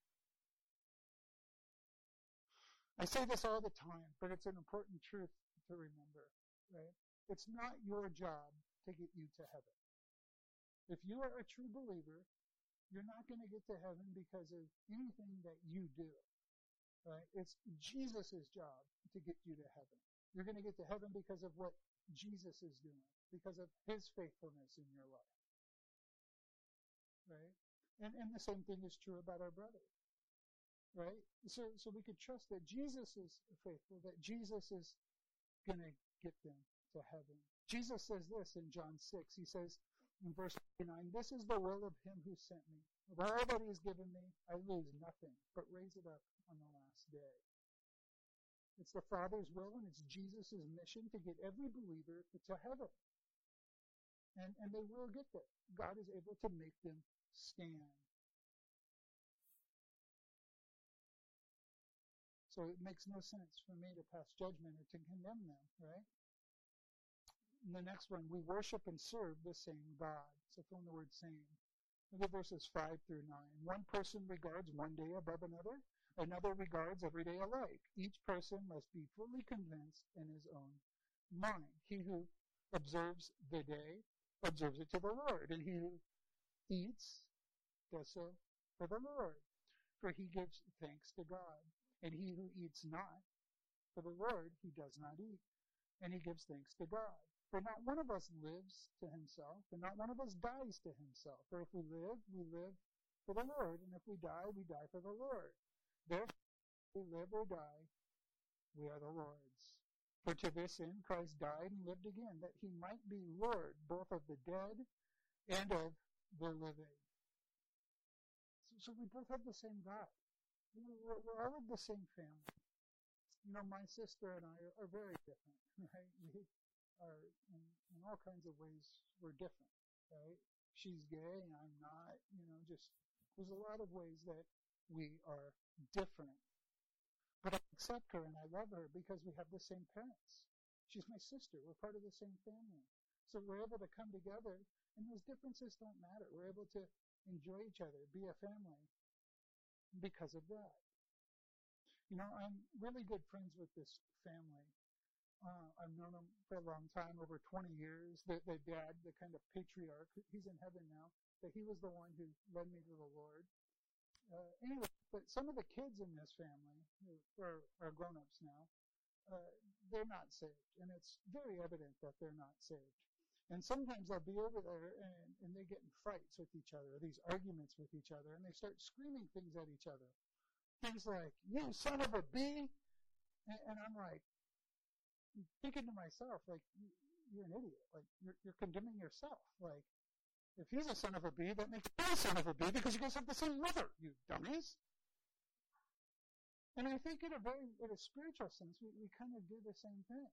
Speaker 2: I say this all the time, but it's an important truth to remember, right? It's not your job to get you to heaven. If you are a true believer, you're not going to get to heaven because of anything that you do. Right? It's Jesus' job to get you to heaven. You're going to get to heaven because of what Jesus is doing, because of his faithfulness in your life. Right? And, and the same thing is true about our brother. Right? So, so we could trust that Jesus is faithful, that Jesus is going to get them to heaven. Jesus says this in John 6. He says in verse 29, This is the will of him who sent me. Of all that he has given me, I lose nothing, but raise it up on the last day. It's the Father's will and it's Jesus' mission to get every believer to heaven. And, and they will get there. God is able to make them stand. So it makes no sense for me to pass judgment or to condemn them, right? And the next one, we worship and serve the same God. So from the word same. Look at verses 5 through 9. One person regards one day above another, Another regards every day alike. Each person must be fully convinced in his own mind. He who observes the day observes it to the Lord, and he who eats does so for the Lord, for he gives thanks to God. And he who eats not for the Lord, he does not eat, and he gives thanks to God. For not one of us lives to himself, and not one of us dies to himself. For if we live, we live for the Lord, and if we die, we die for the Lord. Therefore, we live or die, we are the Lord's. For to this end Christ died and lived again, that he might be Lord both of the dead and of the living. So, so we both have the same God. We're, we're, all of the same family. You know, my sister and I are, are very different, right? We are, in, in all kinds of ways, we're different, right? She's gay and I'm not, you know, just, there's a lot of ways that we are different. But I accept her and I love her because we have the same parents. She's my sister. We're part of the same family. So we're able to come together and those differences don't matter. We're able to enjoy each other, be a family because of that. You know, I'm really good friends with this family. Uh, I've known them for a long time, over 20 years. The, the dad, the kind of patriarch, he's in heaven now, but he was the one who led me to the Lord. Uh, anyway, but some of the kids in this family, who are, are grown-ups now, uh, they're not saved, and it's very evident that they're not saved. And sometimes they'll be over there and, and they get in fights with each other, these arguments with each other, and they start screaming things at each other. Things like, you son of a bee! And, and I'm like, thinking to myself, like, you're an idiot. Like, you're, you're condemning yourself. Like, if he's a son of a bee, that makes you a son of a bee because you guys have the same mother, you dummies. And I think in a very, in a spiritual sense, we, we kind of do the same thing.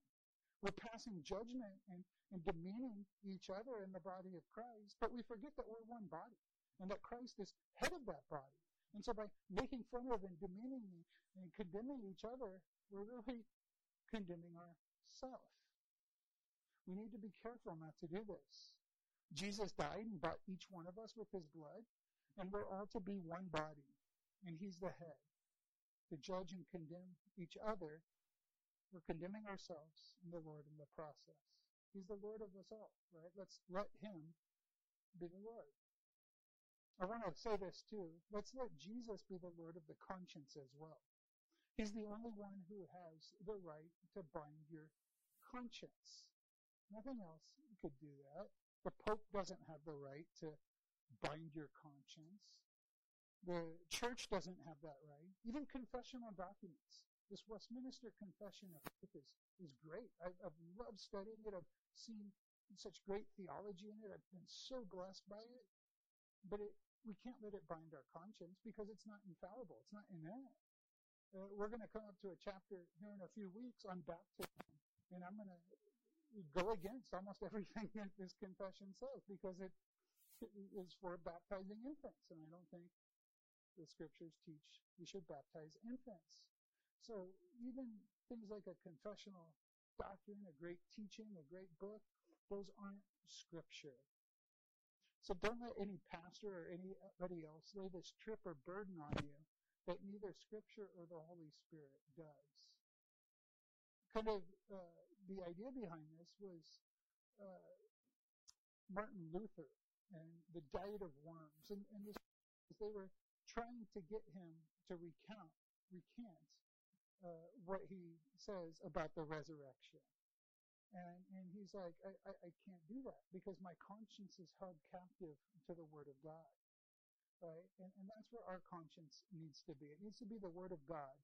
Speaker 2: We're passing judgment and, and demeaning each other in the body of Christ, but we forget that we're one body and that Christ is head of that body. And so by making fun of and demeaning and condemning each other, we're really condemning ourselves. We need to be careful not to do this. Jesus died and bought each one of us with his blood, and we're all to be one body, and he's the head. To judge and condemn each other, we're condemning ourselves and the Lord in the process. He's the Lord of us all, right? Let's let Him be the Lord. I want to say this too. Let's let Jesus be the Lord of the conscience as well. He's the only one who has the right to bind your conscience. Nothing else could do that. The Pope doesn't have the right to bind your conscience. The church doesn't have that right. Even confessional documents. This Westminster Confession of Faith is, is great. I've, I've loved studying it. I've seen such great theology in it. I've been so blessed by it. But it, we can't let it bind our conscience because it's not infallible. It's not inerrant. Uh, we're going to come up to a chapter here in a few weeks on baptism, and I'm going to go against almost everything that this confession says because it is for baptizing infants, and I don't think the scriptures teach we should baptize infants. So even things like a confessional doctrine, a great teaching, a great book, those aren't scripture. So don't let any pastor or anybody else lay this trip or burden on you that neither scripture or the Holy Spirit does. Kind of uh, the idea behind this was uh, Martin Luther and the diet of worms, and, and this, they were trying to get him to recount, recant uh, what he says about the resurrection. And, and he's like, I, I, I can't do that because my conscience is held captive to the Word of God. Right? And, and that's where our conscience needs to be. It needs to be the Word of God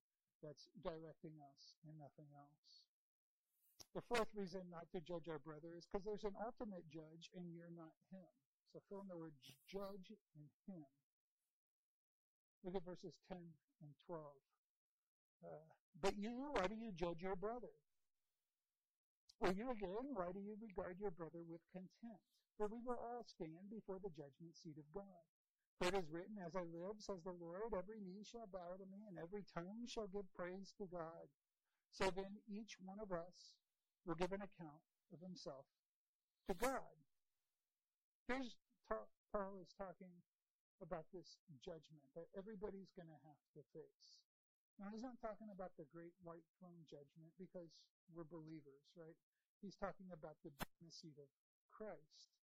Speaker 2: that's directing us and nothing else. The fourth reason not to judge our brother is because there's an ultimate judge and you're not him. So fill in the word judge and him. Look at verses 10 and 12. Uh, but you, why do you judge your brother? Or you again, why do you regard your brother with contempt? For we will all stand before the judgment seat of God. It is written, As I live, says the Lord, every knee shall bow to me, and every tongue shall give praise to God. So then each one of us will give an account of himself to God. Here's Paul is talking about this judgment that everybody's going to have to face. Now, he's not talking about the great white throne judgment because we're believers, right? He's talking about the seat of Christ.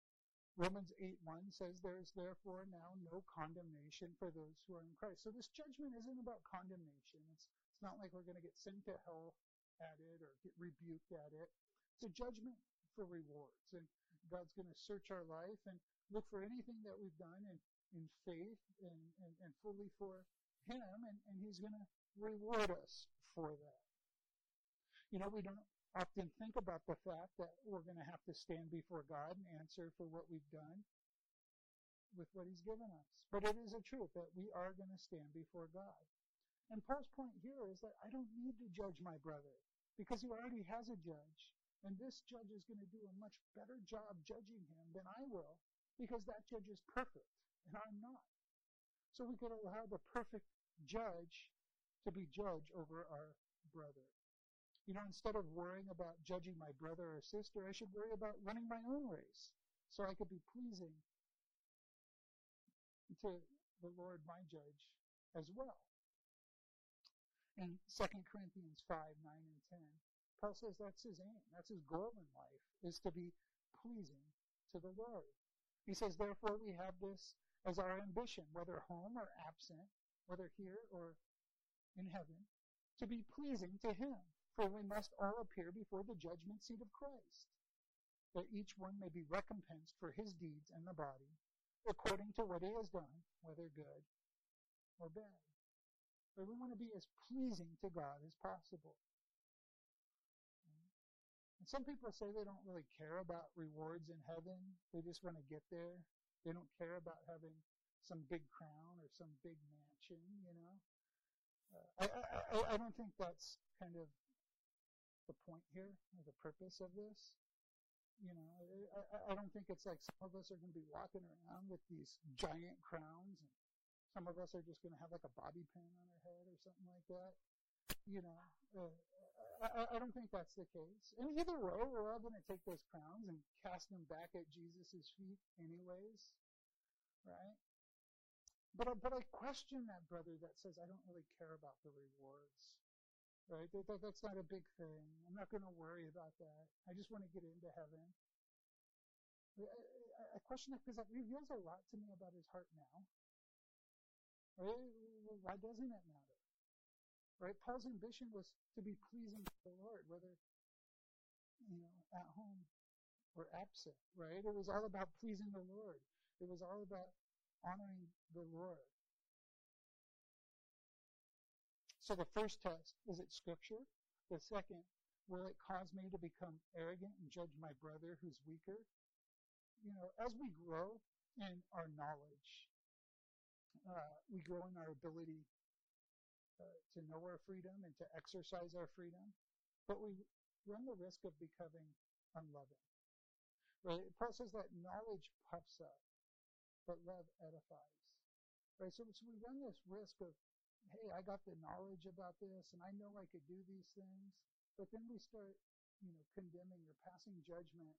Speaker 2: Romans 8 1 says, There is therefore now no condemnation for those who are in Christ. So this judgment isn't about condemnation. It's, it's not like we're going to get sent to hell at it or get rebuked at it. It's a judgment for rewards. And God's going to search our life and look for anything that we've done in, in faith and, and, and fully for Him, and, and He's going to reward us for that. You know, we don't often think about the fact that we're going to have to stand before God and answer for what we've done with what He's given us. But it is a truth that we are going to stand before God. And Paul's point here is that I don't need to judge my brother because he already has a judge. And this judge is going to do a much better job judging him than I will because that judge is perfect and I'm not. So we could allow the perfect judge to be judge over our brother. You know, instead of worrying about judging my brother or sister, I should worry about running my own race so I could be pleasing to the Lord, my judge, as well. In 2 Corinthians 5, 9, and 10, Paul says that's his aim, that's his goal in life, is to be pleasing to the Lord. He says, therefore, we have this as our ambition, whether home or absent, whether here or in heaven, to be pleasing to Him. For we must all appear before the judgment seat of Christ, that each one may be recompensed for his deeds in the body, according to what he has done, whether good or bad. But we want to be as pleasing to God as possible. And some people say they don't really care about rewards in heaven. They just want to get there. They don't care about having some big crown or some big mansion, you know. Uh, I, I, I don't think that's kind of the point here, the purpose of this. You know, I, I don't think it's like some of us are going to be walking around with these giant crowns, and some of us are just going to have like a bobby pin on our head or something like that. You know, uh, I, I don't think that's the case. And either way, we're all going to take those crowns and cast them back at Jesus' feet anyways, right? But but I question that brother that says, I don't really care about the rewards. Right? That, that, that's not a big thing. I'm not going to worry about that. I just want to get into heaven. I, I, I question it because that reveals a lot to me about his heart now. Right? Why doesn't it matter? Right? Paul's ambition was to be pleasing to the Lord, whether you know at home or absent. Right? It was all about pleasing the Lord. It was all about honoring the Lord. So the first test, is it scripture? The second, will it cause me to become arrogant and judge my brother who's weaker? You know, as we grow in our knowledge, uh, we grow in our ability uh, to know our freedom and to exercise our freedom, but we run the risk of becoming unloving. Right? Paul says that knowledge puffs up, but love edifies. Right? So, so we run this risk of hey, I got the knowledge about this and I know I could do these things. But then we start, you know, condemning or passing judgment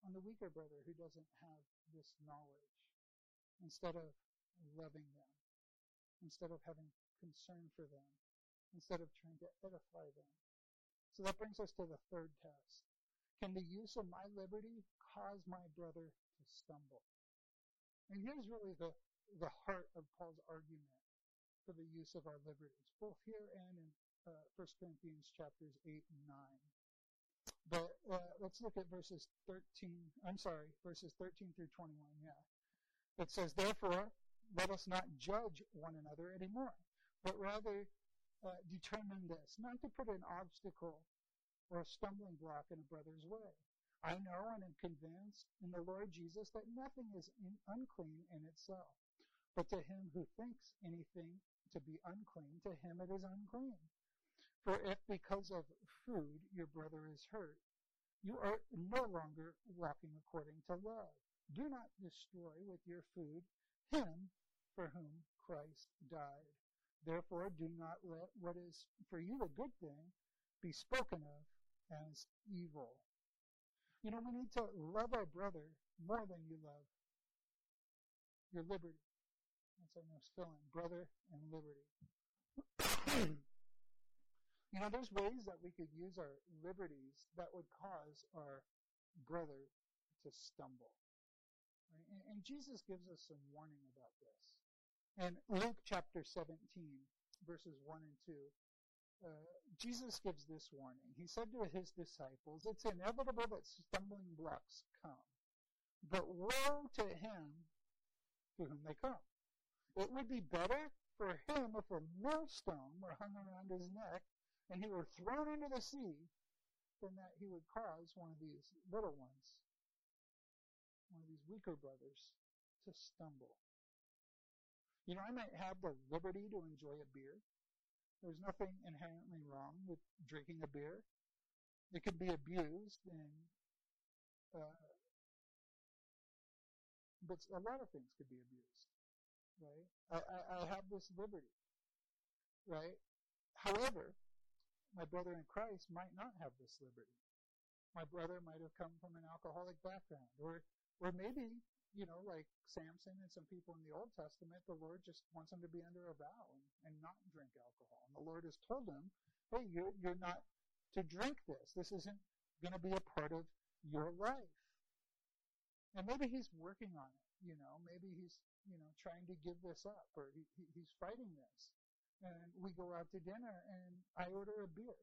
Speaker 2: on the weaker brother who doesn't have this knowledge instead of loving them, instead of having concern for them, instead of trying to edify them. So that brings us to the third test. Can the use of my liberty cause my brother to stumble? And here's really the, the heart of Paul's argument for the use of our liberties, both here and in uh, 1 Corinthians chapters 8 and 9. But uh, let's look at verses 13, I'm sorry, verses 13 through 21, yeah. It says, Therefore, let us not judge one another anymore, but rather uh, determine this, not to put an obstacle or a stumbling block in a brother's way. I know and am convinced in the Lord Jesus that nothing is unclean in itself, but to him who thinks anything to be unclean, to him it is unclean. For if because of food your brother is hurt, you are no longer walking according to love. Do not destroy with your food him for whom Christ died. Therefore, do not let what is for you a good thing be spoken of as evil. You know, we need to love our brother more than you love your liberty. Our next filling. Brother and liberty. you know, there's ways that we could use our liberties that would cause our brother to stumble. Right? And, and Jesus gives us some warning about this. In Luke chapter 17, verses 1 and 2, uh, Jesus gives this warning. He said to his disciples, It's inevitable that stumbling blocks come, but woe to him to whom they come. It would be better for him if a millstone were hung around his neck and he were thrown into the sea than that he would cause one of these little ones, one of these weaker brothers, to stumble. You know, I might have the liberty to enjoy a beer. There's nothing inherently wrong with drinking a beer. It can be abused and, uh, but a lot of things could be abused right? I, I, I have this liberty, right? However, my brother in Christ might not have this liberty. My brother might have come from an alcoholic background, or, or maybe, you know, like Samson and some people in the Old Testament, the Lord just wants them to be under a vow and, and not drink alcohol. And the Lord has told them, hey, you're, you're not to drink this. This isn't going to be a part of your life. And maybe he's working on it. You know, maybe he's, you know, trying to give this up or he, he, he's fighting this. And we go out to dinner and I order a beer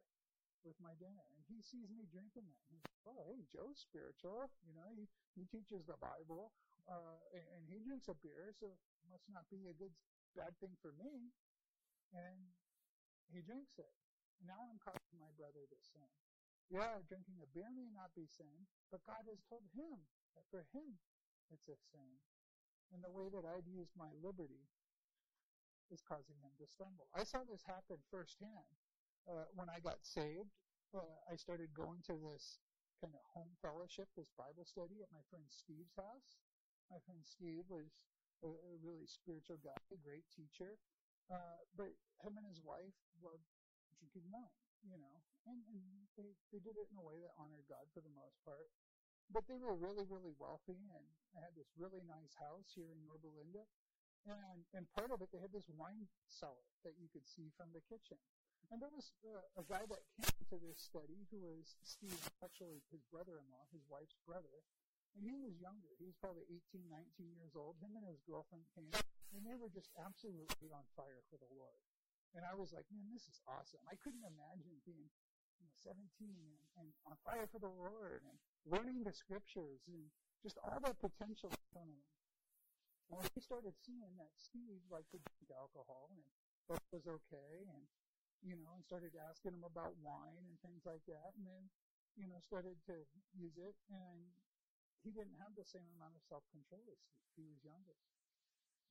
Speaker 2: with my dinner and he sees me drinking that. He's, oh, hey, Joe's spiritual. You know, he, he teaches the Bible, uh, and, and he drinks a beer, so it must not be a good, bad thing for me. And he drinks it. Now I'm causing my brother to sin. Yeah, drinking a beer may not be sin, but God has told him that for him it's a sin. And the way that I've used my liberty is causing him to stumble. I saw this happen firsthand. Uh, when I got saved, uh, I started going to this kind of home fellowship, this Bible study at my friend Steve's house. My friend Steve was a, a really spiritual guy, a great teacher. Uh, but him and his wife loved drinking wine, you know, and, and they, they did it in a way that honored God for the most part. But they were really, really wealthy and they had this really nice house here in Yorba Linda. And, and part of it, they had this wine cellar that you could see from the kitchen. And there was uh, a guy that came to this study who was Steve, actually his brother-in-law, his wife's brother. And he was younger. He was probably 18, 19 years old. Him and his girlfriend came, and they were just absolutely on fire for the Lord. And I was like, man, this is awesome. I couldn't imagine being you know, 17 and, and on fire for the Lord and learning the scriptures and just all that potential in. And when he started seeing that Steve like to drink alcohol and that was okay and you know, and started asking him about wine and things like that and then, you know, started to use it and he didn't have the same amount of self control as Steve. He was younger.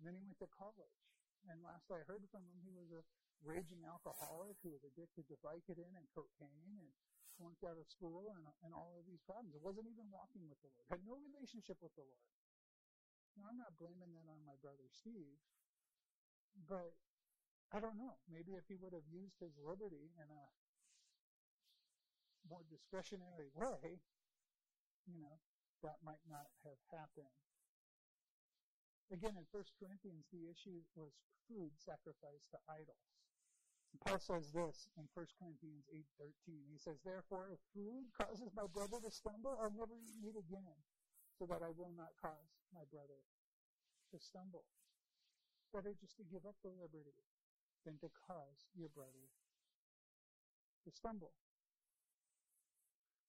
Speaker 2: Then he went to college. And last I heard from him, he was a raging alcoholic who was addicted to Vicodin and cocaine and flunked out of school and, and all of these problems. It wasn't even walking with the Lord. Had no relationship with the Lord. Now, I'm not blaming that on my brother Steve, but I don't know. Maybe if he would have used his liberty in a more discretionary way, you know, that might not have happened. Again, in 1 Corinthians, the issue was food sacrificed to idols. Paul says this in 1 Corinthians 8:13. He says, "Therefore, if food causes my brother to stumble, I'll never eat meat again, so that I will not cause my brother to stumble." Better just to give up the liberty than to cause your brother to stumble.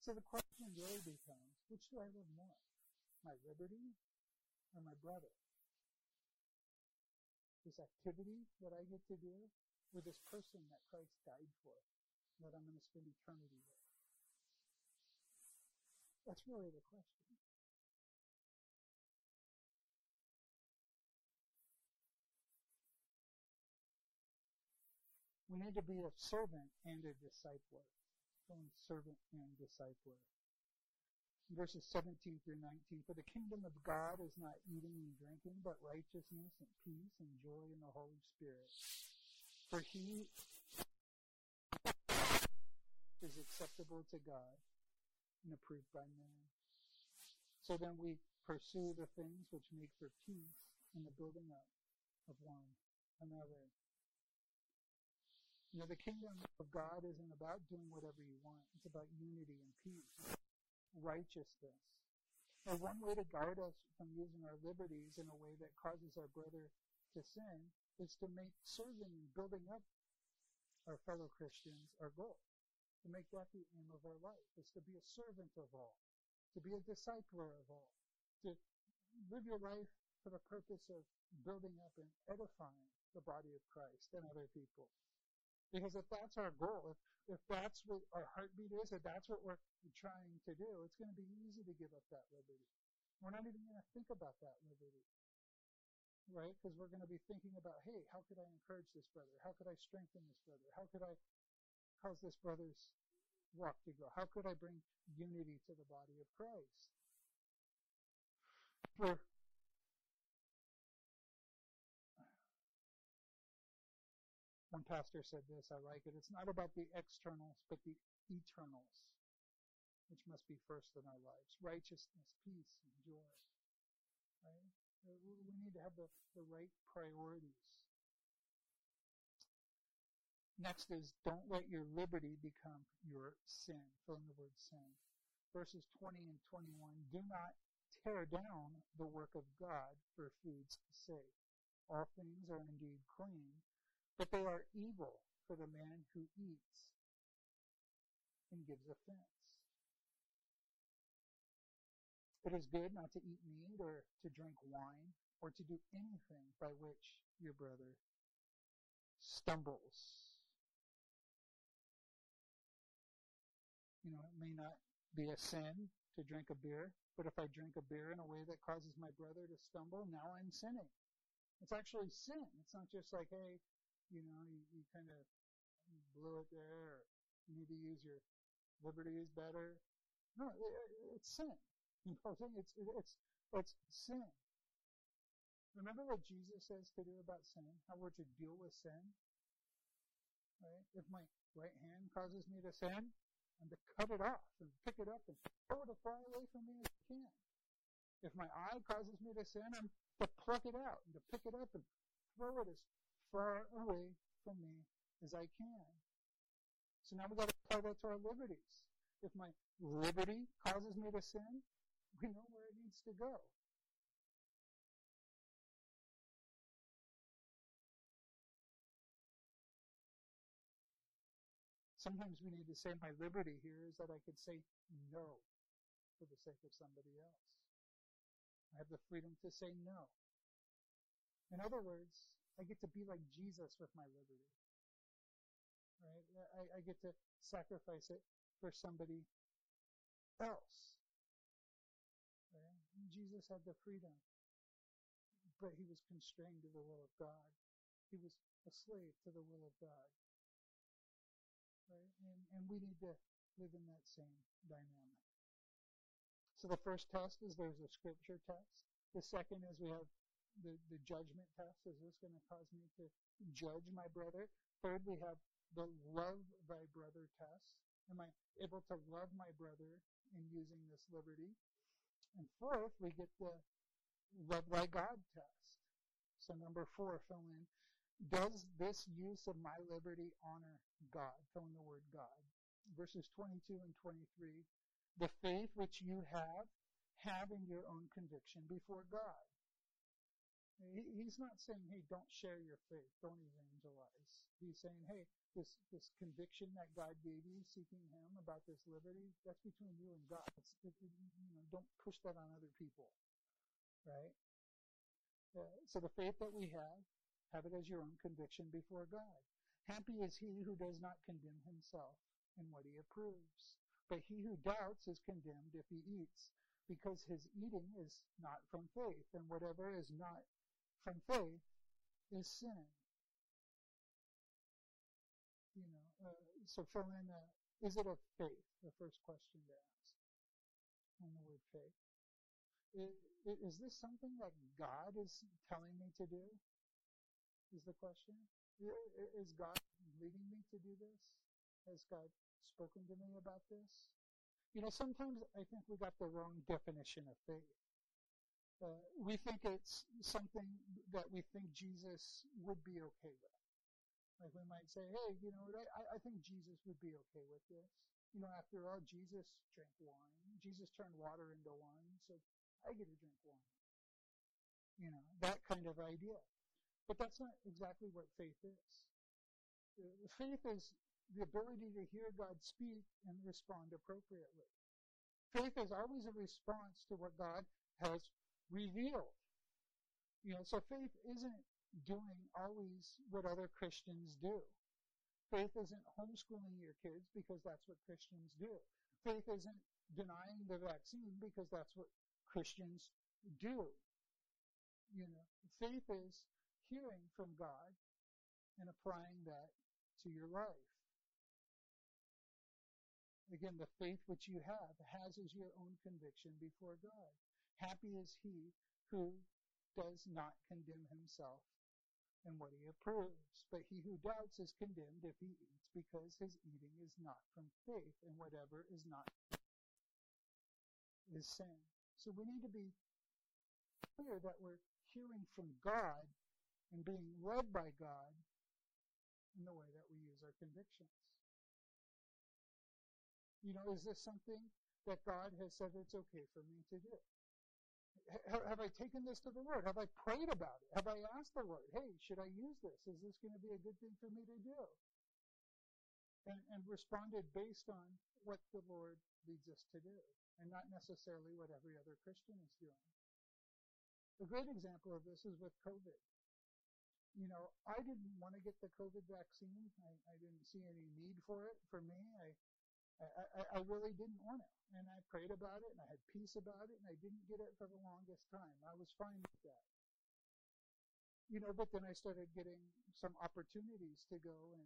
Speaker 2: So the question really becomes, which do I love more? My liberty or my brother? This activity that I get to do with this person that Christ died for, that I'm going to spend eternity with? That's really the question. We need to be a servant and a discipler. servant and discipler. Verses 17 through 19. For the kingdom of God is not eating and drinking, but righteousness and peace and joy in the Holy Spirit for he is acceptable to God and approved by man. So then we pursue the things which make for peace and the building up of one another. You know, the kingdom of God isn't about doing whatever you want. It's about unity and peace, righteousness. And one way to guard us from using our liberties in a way that causes our brother to sin is to make serving and building up our fellow Christians our goal. To make that the aim of our life is to be a servant of all, to be a discipler of all, to live your life for the purpose of building up and edifying the body of Christ and other people. Because if that's our goal, if, if that's what our heartbeat is, if that's what we're trying to do, it's going to be easy to give up that liberty. We're not even going to think about that liberty right? Because we're going to be thinking about, hey, how could I encourage this brother? How could I strengthen this brother? How could I cause this brother's walk to grow? How could I bring unity to the body of Christ? For one pastor said this, I like it. It's not about the externals, but the eternals, which must be first in our lives. Righteousness, peace, and joy. We need to have the, the right priorities. Next is don't let your liberty become your sin. From the word sin. Verses 20 and 21. Do not tear down the work of God for food's sake. All things are indeed clean, but they are evil for the man who eats and gives offense. It is good not to eat meat or to drink wine or to do anything by which your brother stumbles. You know, it may not be a sin to drink a beer, but if I drink a beer in a way that causes my brother to stumble, now I'm sinning. It's actually sin. It's not just like, hey, you know, you, you kind of blew it there, or you need to use your liberties better. No, it, it's sin. You know, it's, it's, it's sin. Remember what Jesus says to do about sin? How we're to deal with sin? Right? If my right hand causes me to sin, I'm to cut it off and pick it up and throw it as far away from me as I can. If my eye causes me to sin, I'm to pluck it out and to pick it up and throw it as far away from me as I can. So now we've got to apply that to our liberties. If my liberty causes me to sin, we know where it needs to go. Sometimes we need to say my liberty here is that I could say no for the sake of somebody else. I have the freedom to say no. In other words, I get to be like Jesus with my liberty. Right? I, I get to sacrifice it for somebody else. Jesus had the freedom, but he was constrained to the will of God. He was a slave to the will of God. Right? And, and we need to live in that same dynamic. So the first test is there's a scripture test. The second is we have the, the judgment test. Is this going to cause me to judge my brother? Third, we have the love thy brother test. Am I able to love my brother in using this liberty? And fourth, we get the love thy God test. So number four, fill in. Does this use of my liberty honor God? Fill in the word God. Verses 22 and 23. The faith which you have, have in your own conviction before God. He's not saying, hey, don't share your faith, don't evangelize. He's saying, hey, this, this conviction that God gave you, seeking Him about this liberty, that's between you and God. It, you know, don't push that on other people, right? Uh, so the faith that we have, have it as your own conviction before God. Happy is he who does not condemn himself in what he approves. But he who doubts is condemned if he eats, because his eating is not from faith, and whatever is not from faith is sin. You know, uh, so fill in, uh, is it of faith? The first question to ask on the word faith. Is, is this something that God is telling me to do? Is the question. Is God leading me to do this? Has God spoken to me about this? You know, sometimes I think we got the wrong definition of faith. Uh, we think it's something that we think Jesus would be okay with. Like we might say, hey, you know, I, I think Jesus would be okay with this. You know, after all, Jesus drank wine. Jesus turned water into wine, so I get to drink wine. You know, that kind of idea. But that's not exactly what faith is. Uh, faith is the ability to hear God speak and respond appropriately. Faith is always a response to what God has revealed. You know, so faith isn't doing always what other Christians do. Faith isn't homeschooling your kids because that's what Christians do. Faith isn't denying the vaccine because that's what Christians do. You know, faith is hearing from God and applying that to your life. Again, the faith which you have has as your own conviction before God. Happy is he who does not condemn himself in what he approves. But he who doubts is condemned if he eats, because his eating is not from faith, and whatever is not is sin. So we need to be clear that we're hearing from God and being led by God in the way that we use our convictions. You know, is this something that God has said it's okay for me to do? Have I taken this to the Lord? Have I prayed about it? Have I asked the Lord, hey, should I use this? Is this going to be a good thing for me to do? And, and responded based on what the Lord leads us to do, and not necessarily what every other Christian is doing. A great example of this is with COVID. You know, I didn't want to get the COVID vaccine. I, I didn't see any need for it for me. I, I, I really didn't want it. And I prayed about it and I had peace about it and I didn't get it for the longest time. I was fine with that. You know, but then I started getting some opportunities to go and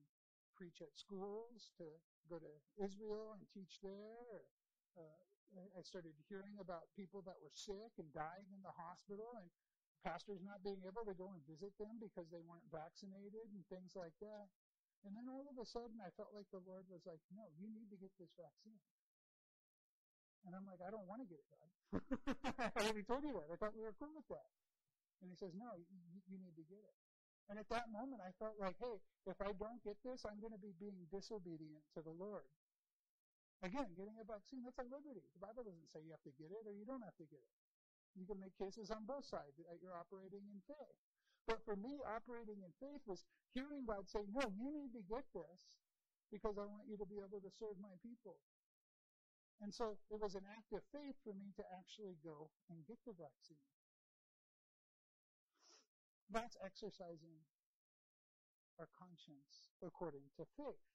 Speaker 2: preach at schools, to go to Israel and teach there. Uh, I started hearing about people that were sick and dying in the hospital and pastors not being able to go and visit them because they weren't vaccinated and things like that. And then all of a sudden, I felt like the Lord was like, no, you need to get this vaccine. And I'm like, I don't want to get it, God. I already told you that. I thought we were cool with that. And he says, no, you, you need to get it. And at that moment, I felt like, hey, if I don't get this, I'm going to be being disobedient to the Lord. Again, getting a vaccine, that's a liberty. The Bible doesn't say you have to get it or you don't have to get it. You can make cases on both sides that you're operating in faith. But for me, operating in faith was hearing God say, no, you need to get this because I want you to be able to serve my people. And so it was an act of faith for me to actually go and get the vaccine. That's exercising our conscience according to faith.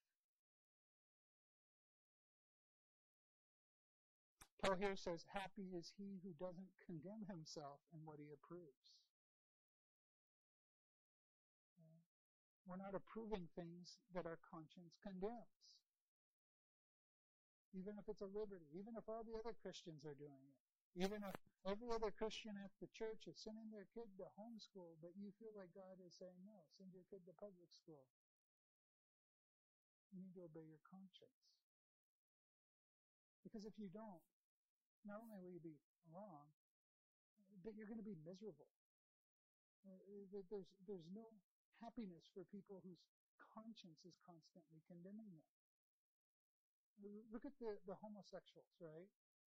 Speaker 2: Paul here says, Happy is he who doesn't condemn himself in what he approves. We're not approving things that our conscience condemns. Even if it's a liberty, even if all the other Christians are doing it, even if every other Christian at the church is sending their kid to homeschool, but you feel like God is saying, no, send your kid to public school. You need to obey your conscience. Because if you don't, not only will you be wrong, but you're going to be miserable. Uh, there's, there's no happiness for people whose conscience is constantly condemning them. Look at the, the homosexuals, right?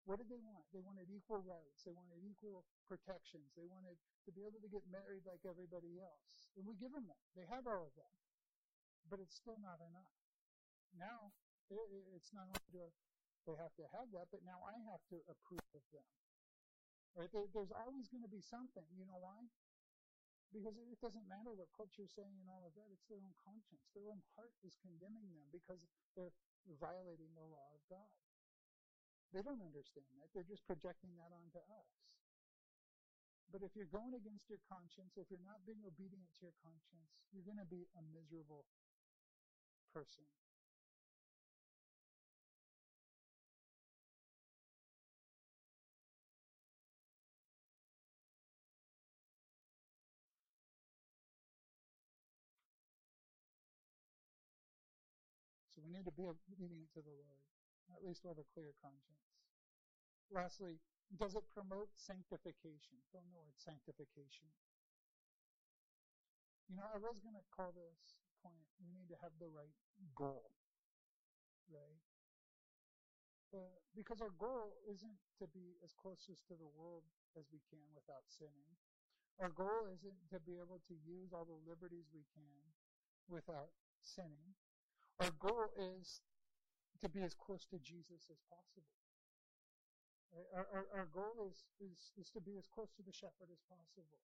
Speaker 2: What did they want? They wanted equal rights. They wanted equal protections. They wanted to be able to get married like everybody else. And we give them that. They have all of that. But it's still not enough. Now, it's not only do they have to have that, but now I have to approve of them. Right? There's always going to be something. You know why? Because it doesn't matter what culture's saying and all of that. It's their own conscience. Their own heart is condemning them because they're violating the law of God. They don't understand that. They're just projecting that onto us. But if you're going against your conscience, if you're not being obedient to your conscience, you're going to be a miserable person. Need to be obedient to the Lord, at least with a clear conscience. Lastly, does it promote sanctification? Don't know what sanctification. You know, I was going to call this point, we need to have the right goal, right? Uh, because our goal isn't to be as closest to the world as we can without sinning. Our goal isn't to be able to use all the liberties we can without sinning. Our goal is to be as close to Jesus as possible. Our, our, our goal is, is, is to be as close to the shepherd as possible.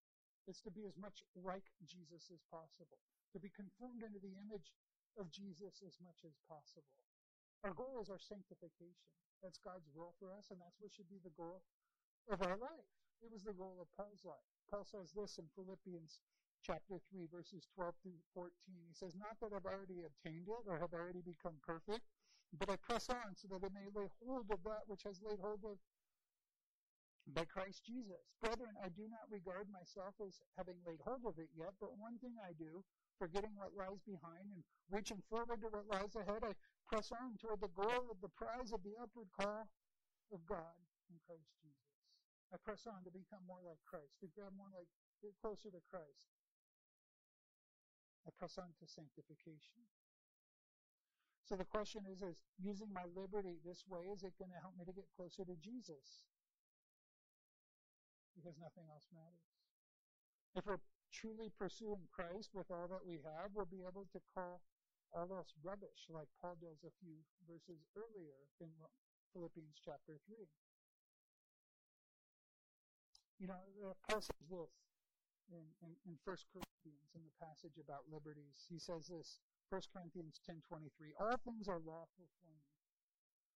Speaker 2: It's to be as much like Jesus as possible. To be conformed into the image of Jesus as much as possible. Our goal is our sanctification. That's God's will for us, and that's what should be the goal of our life. It was the goal of Paul's life. Paul says this in Philippians chapter 3, verses 12 through 14. He says, Not that I've already obtained it or have already become perfect, but I press on so that I may lay hold of that which has laid hold of by Christ Jesus. Brethren, I do not regard myself as having laid hold of it yet, but one thing I do, forgetting what lies behind and reaching forward to what lies ahead, I press on toward the goal of the prize of the upward call of God in Christ Jesus. I press on to become more like Christ, to grab more like, get closer to Christ. Press on to sanctification. So the question is, is using my liberty this way, is it going to help me to get closer to Jesus? Because nothing else matters. If we're truly pursuing Christ with all that we have, we'll be able to call all else rubbish, like Paul does a few verses earlier in Philippians chapter 3. You know, Paul says this in, in, in 1 Corinthians in the passage about liberties. He says this, 1 Corinthians 10.23, All things are lawful for me,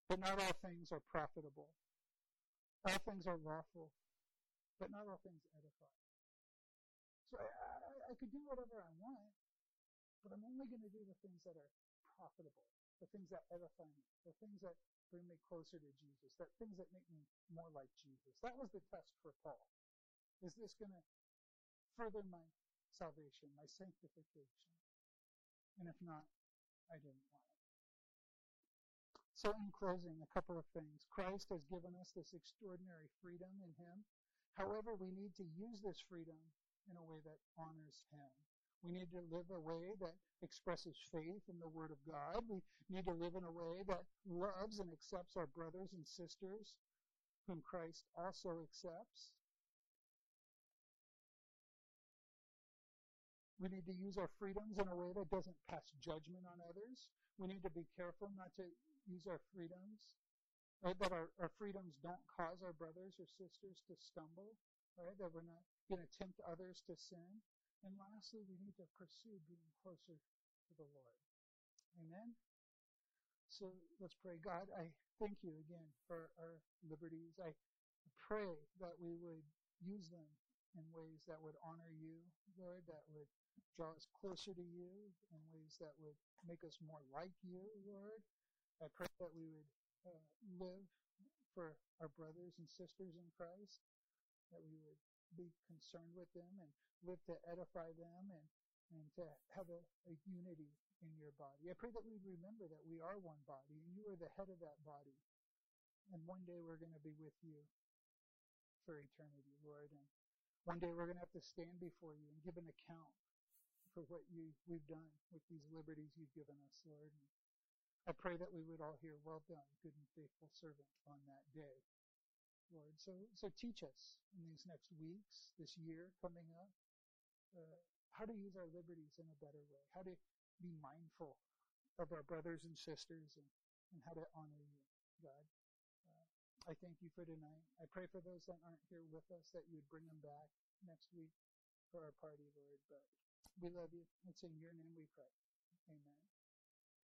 Speaker 2: but not all things are profitable. All things are lawful, but not all things edify. So I, I, I could do whatever I want, but I'm only going to do the things that are profitable, the things that edify me, the things that bring me closer to Jesus, that things that make me more like Jesus. That was the test for Paul. Is this going to further my salvation, my sanctification? And if not, I didn't want it. So in closing, a couple of things. Christ has given us this extraordinary freedom in Him. However, we need to use this freedom in a way that honors Him. We need to live a way that expresses faith in the Word of God. We need to live in a way that loves and accepts our brothers and sisters whom Christ also accepts. We need to use our freedoms in a way that doesn't pass judgment on others. We need to be careful not to use our freedoms, right? That our, our freedoms don't cause our brothers or sisters to stumble, right? That we're not going to tempt others to sin. And lastly, we need to pursue being closer to the Lord. Amen? So let's pray. God, I thank you again for our liberties. I pray that we would use them in ways that would honor you, Lord, that would draw us closer to you in ways that would make us more like you, Lord. I pray that we would uh, live for our brothers and sisters in Christ, that we would be concerned with them and live to edify them and, and to have a, a unity in your body. I pray that we remember that we are one body and you are the head of that body. And one day we're going to be with you for eternity, Lord. And one day we're going to have to stand before you and give an account for what you we've done with these liberties you've given us, Lord. And I pray that we would all hear, well done, good and faithful servant on that day. Lord. So, so teach us in these next weeks, this year coming up, uh, how to use our liberties in a better way, how to be mindful of our brothers and sisters, and, and how to honor you, God. I thank you for tonight. I pray for those that aren't here with us that you would bring them back next week for our party, Lord. But we love you. It's in your name we pray. Amen.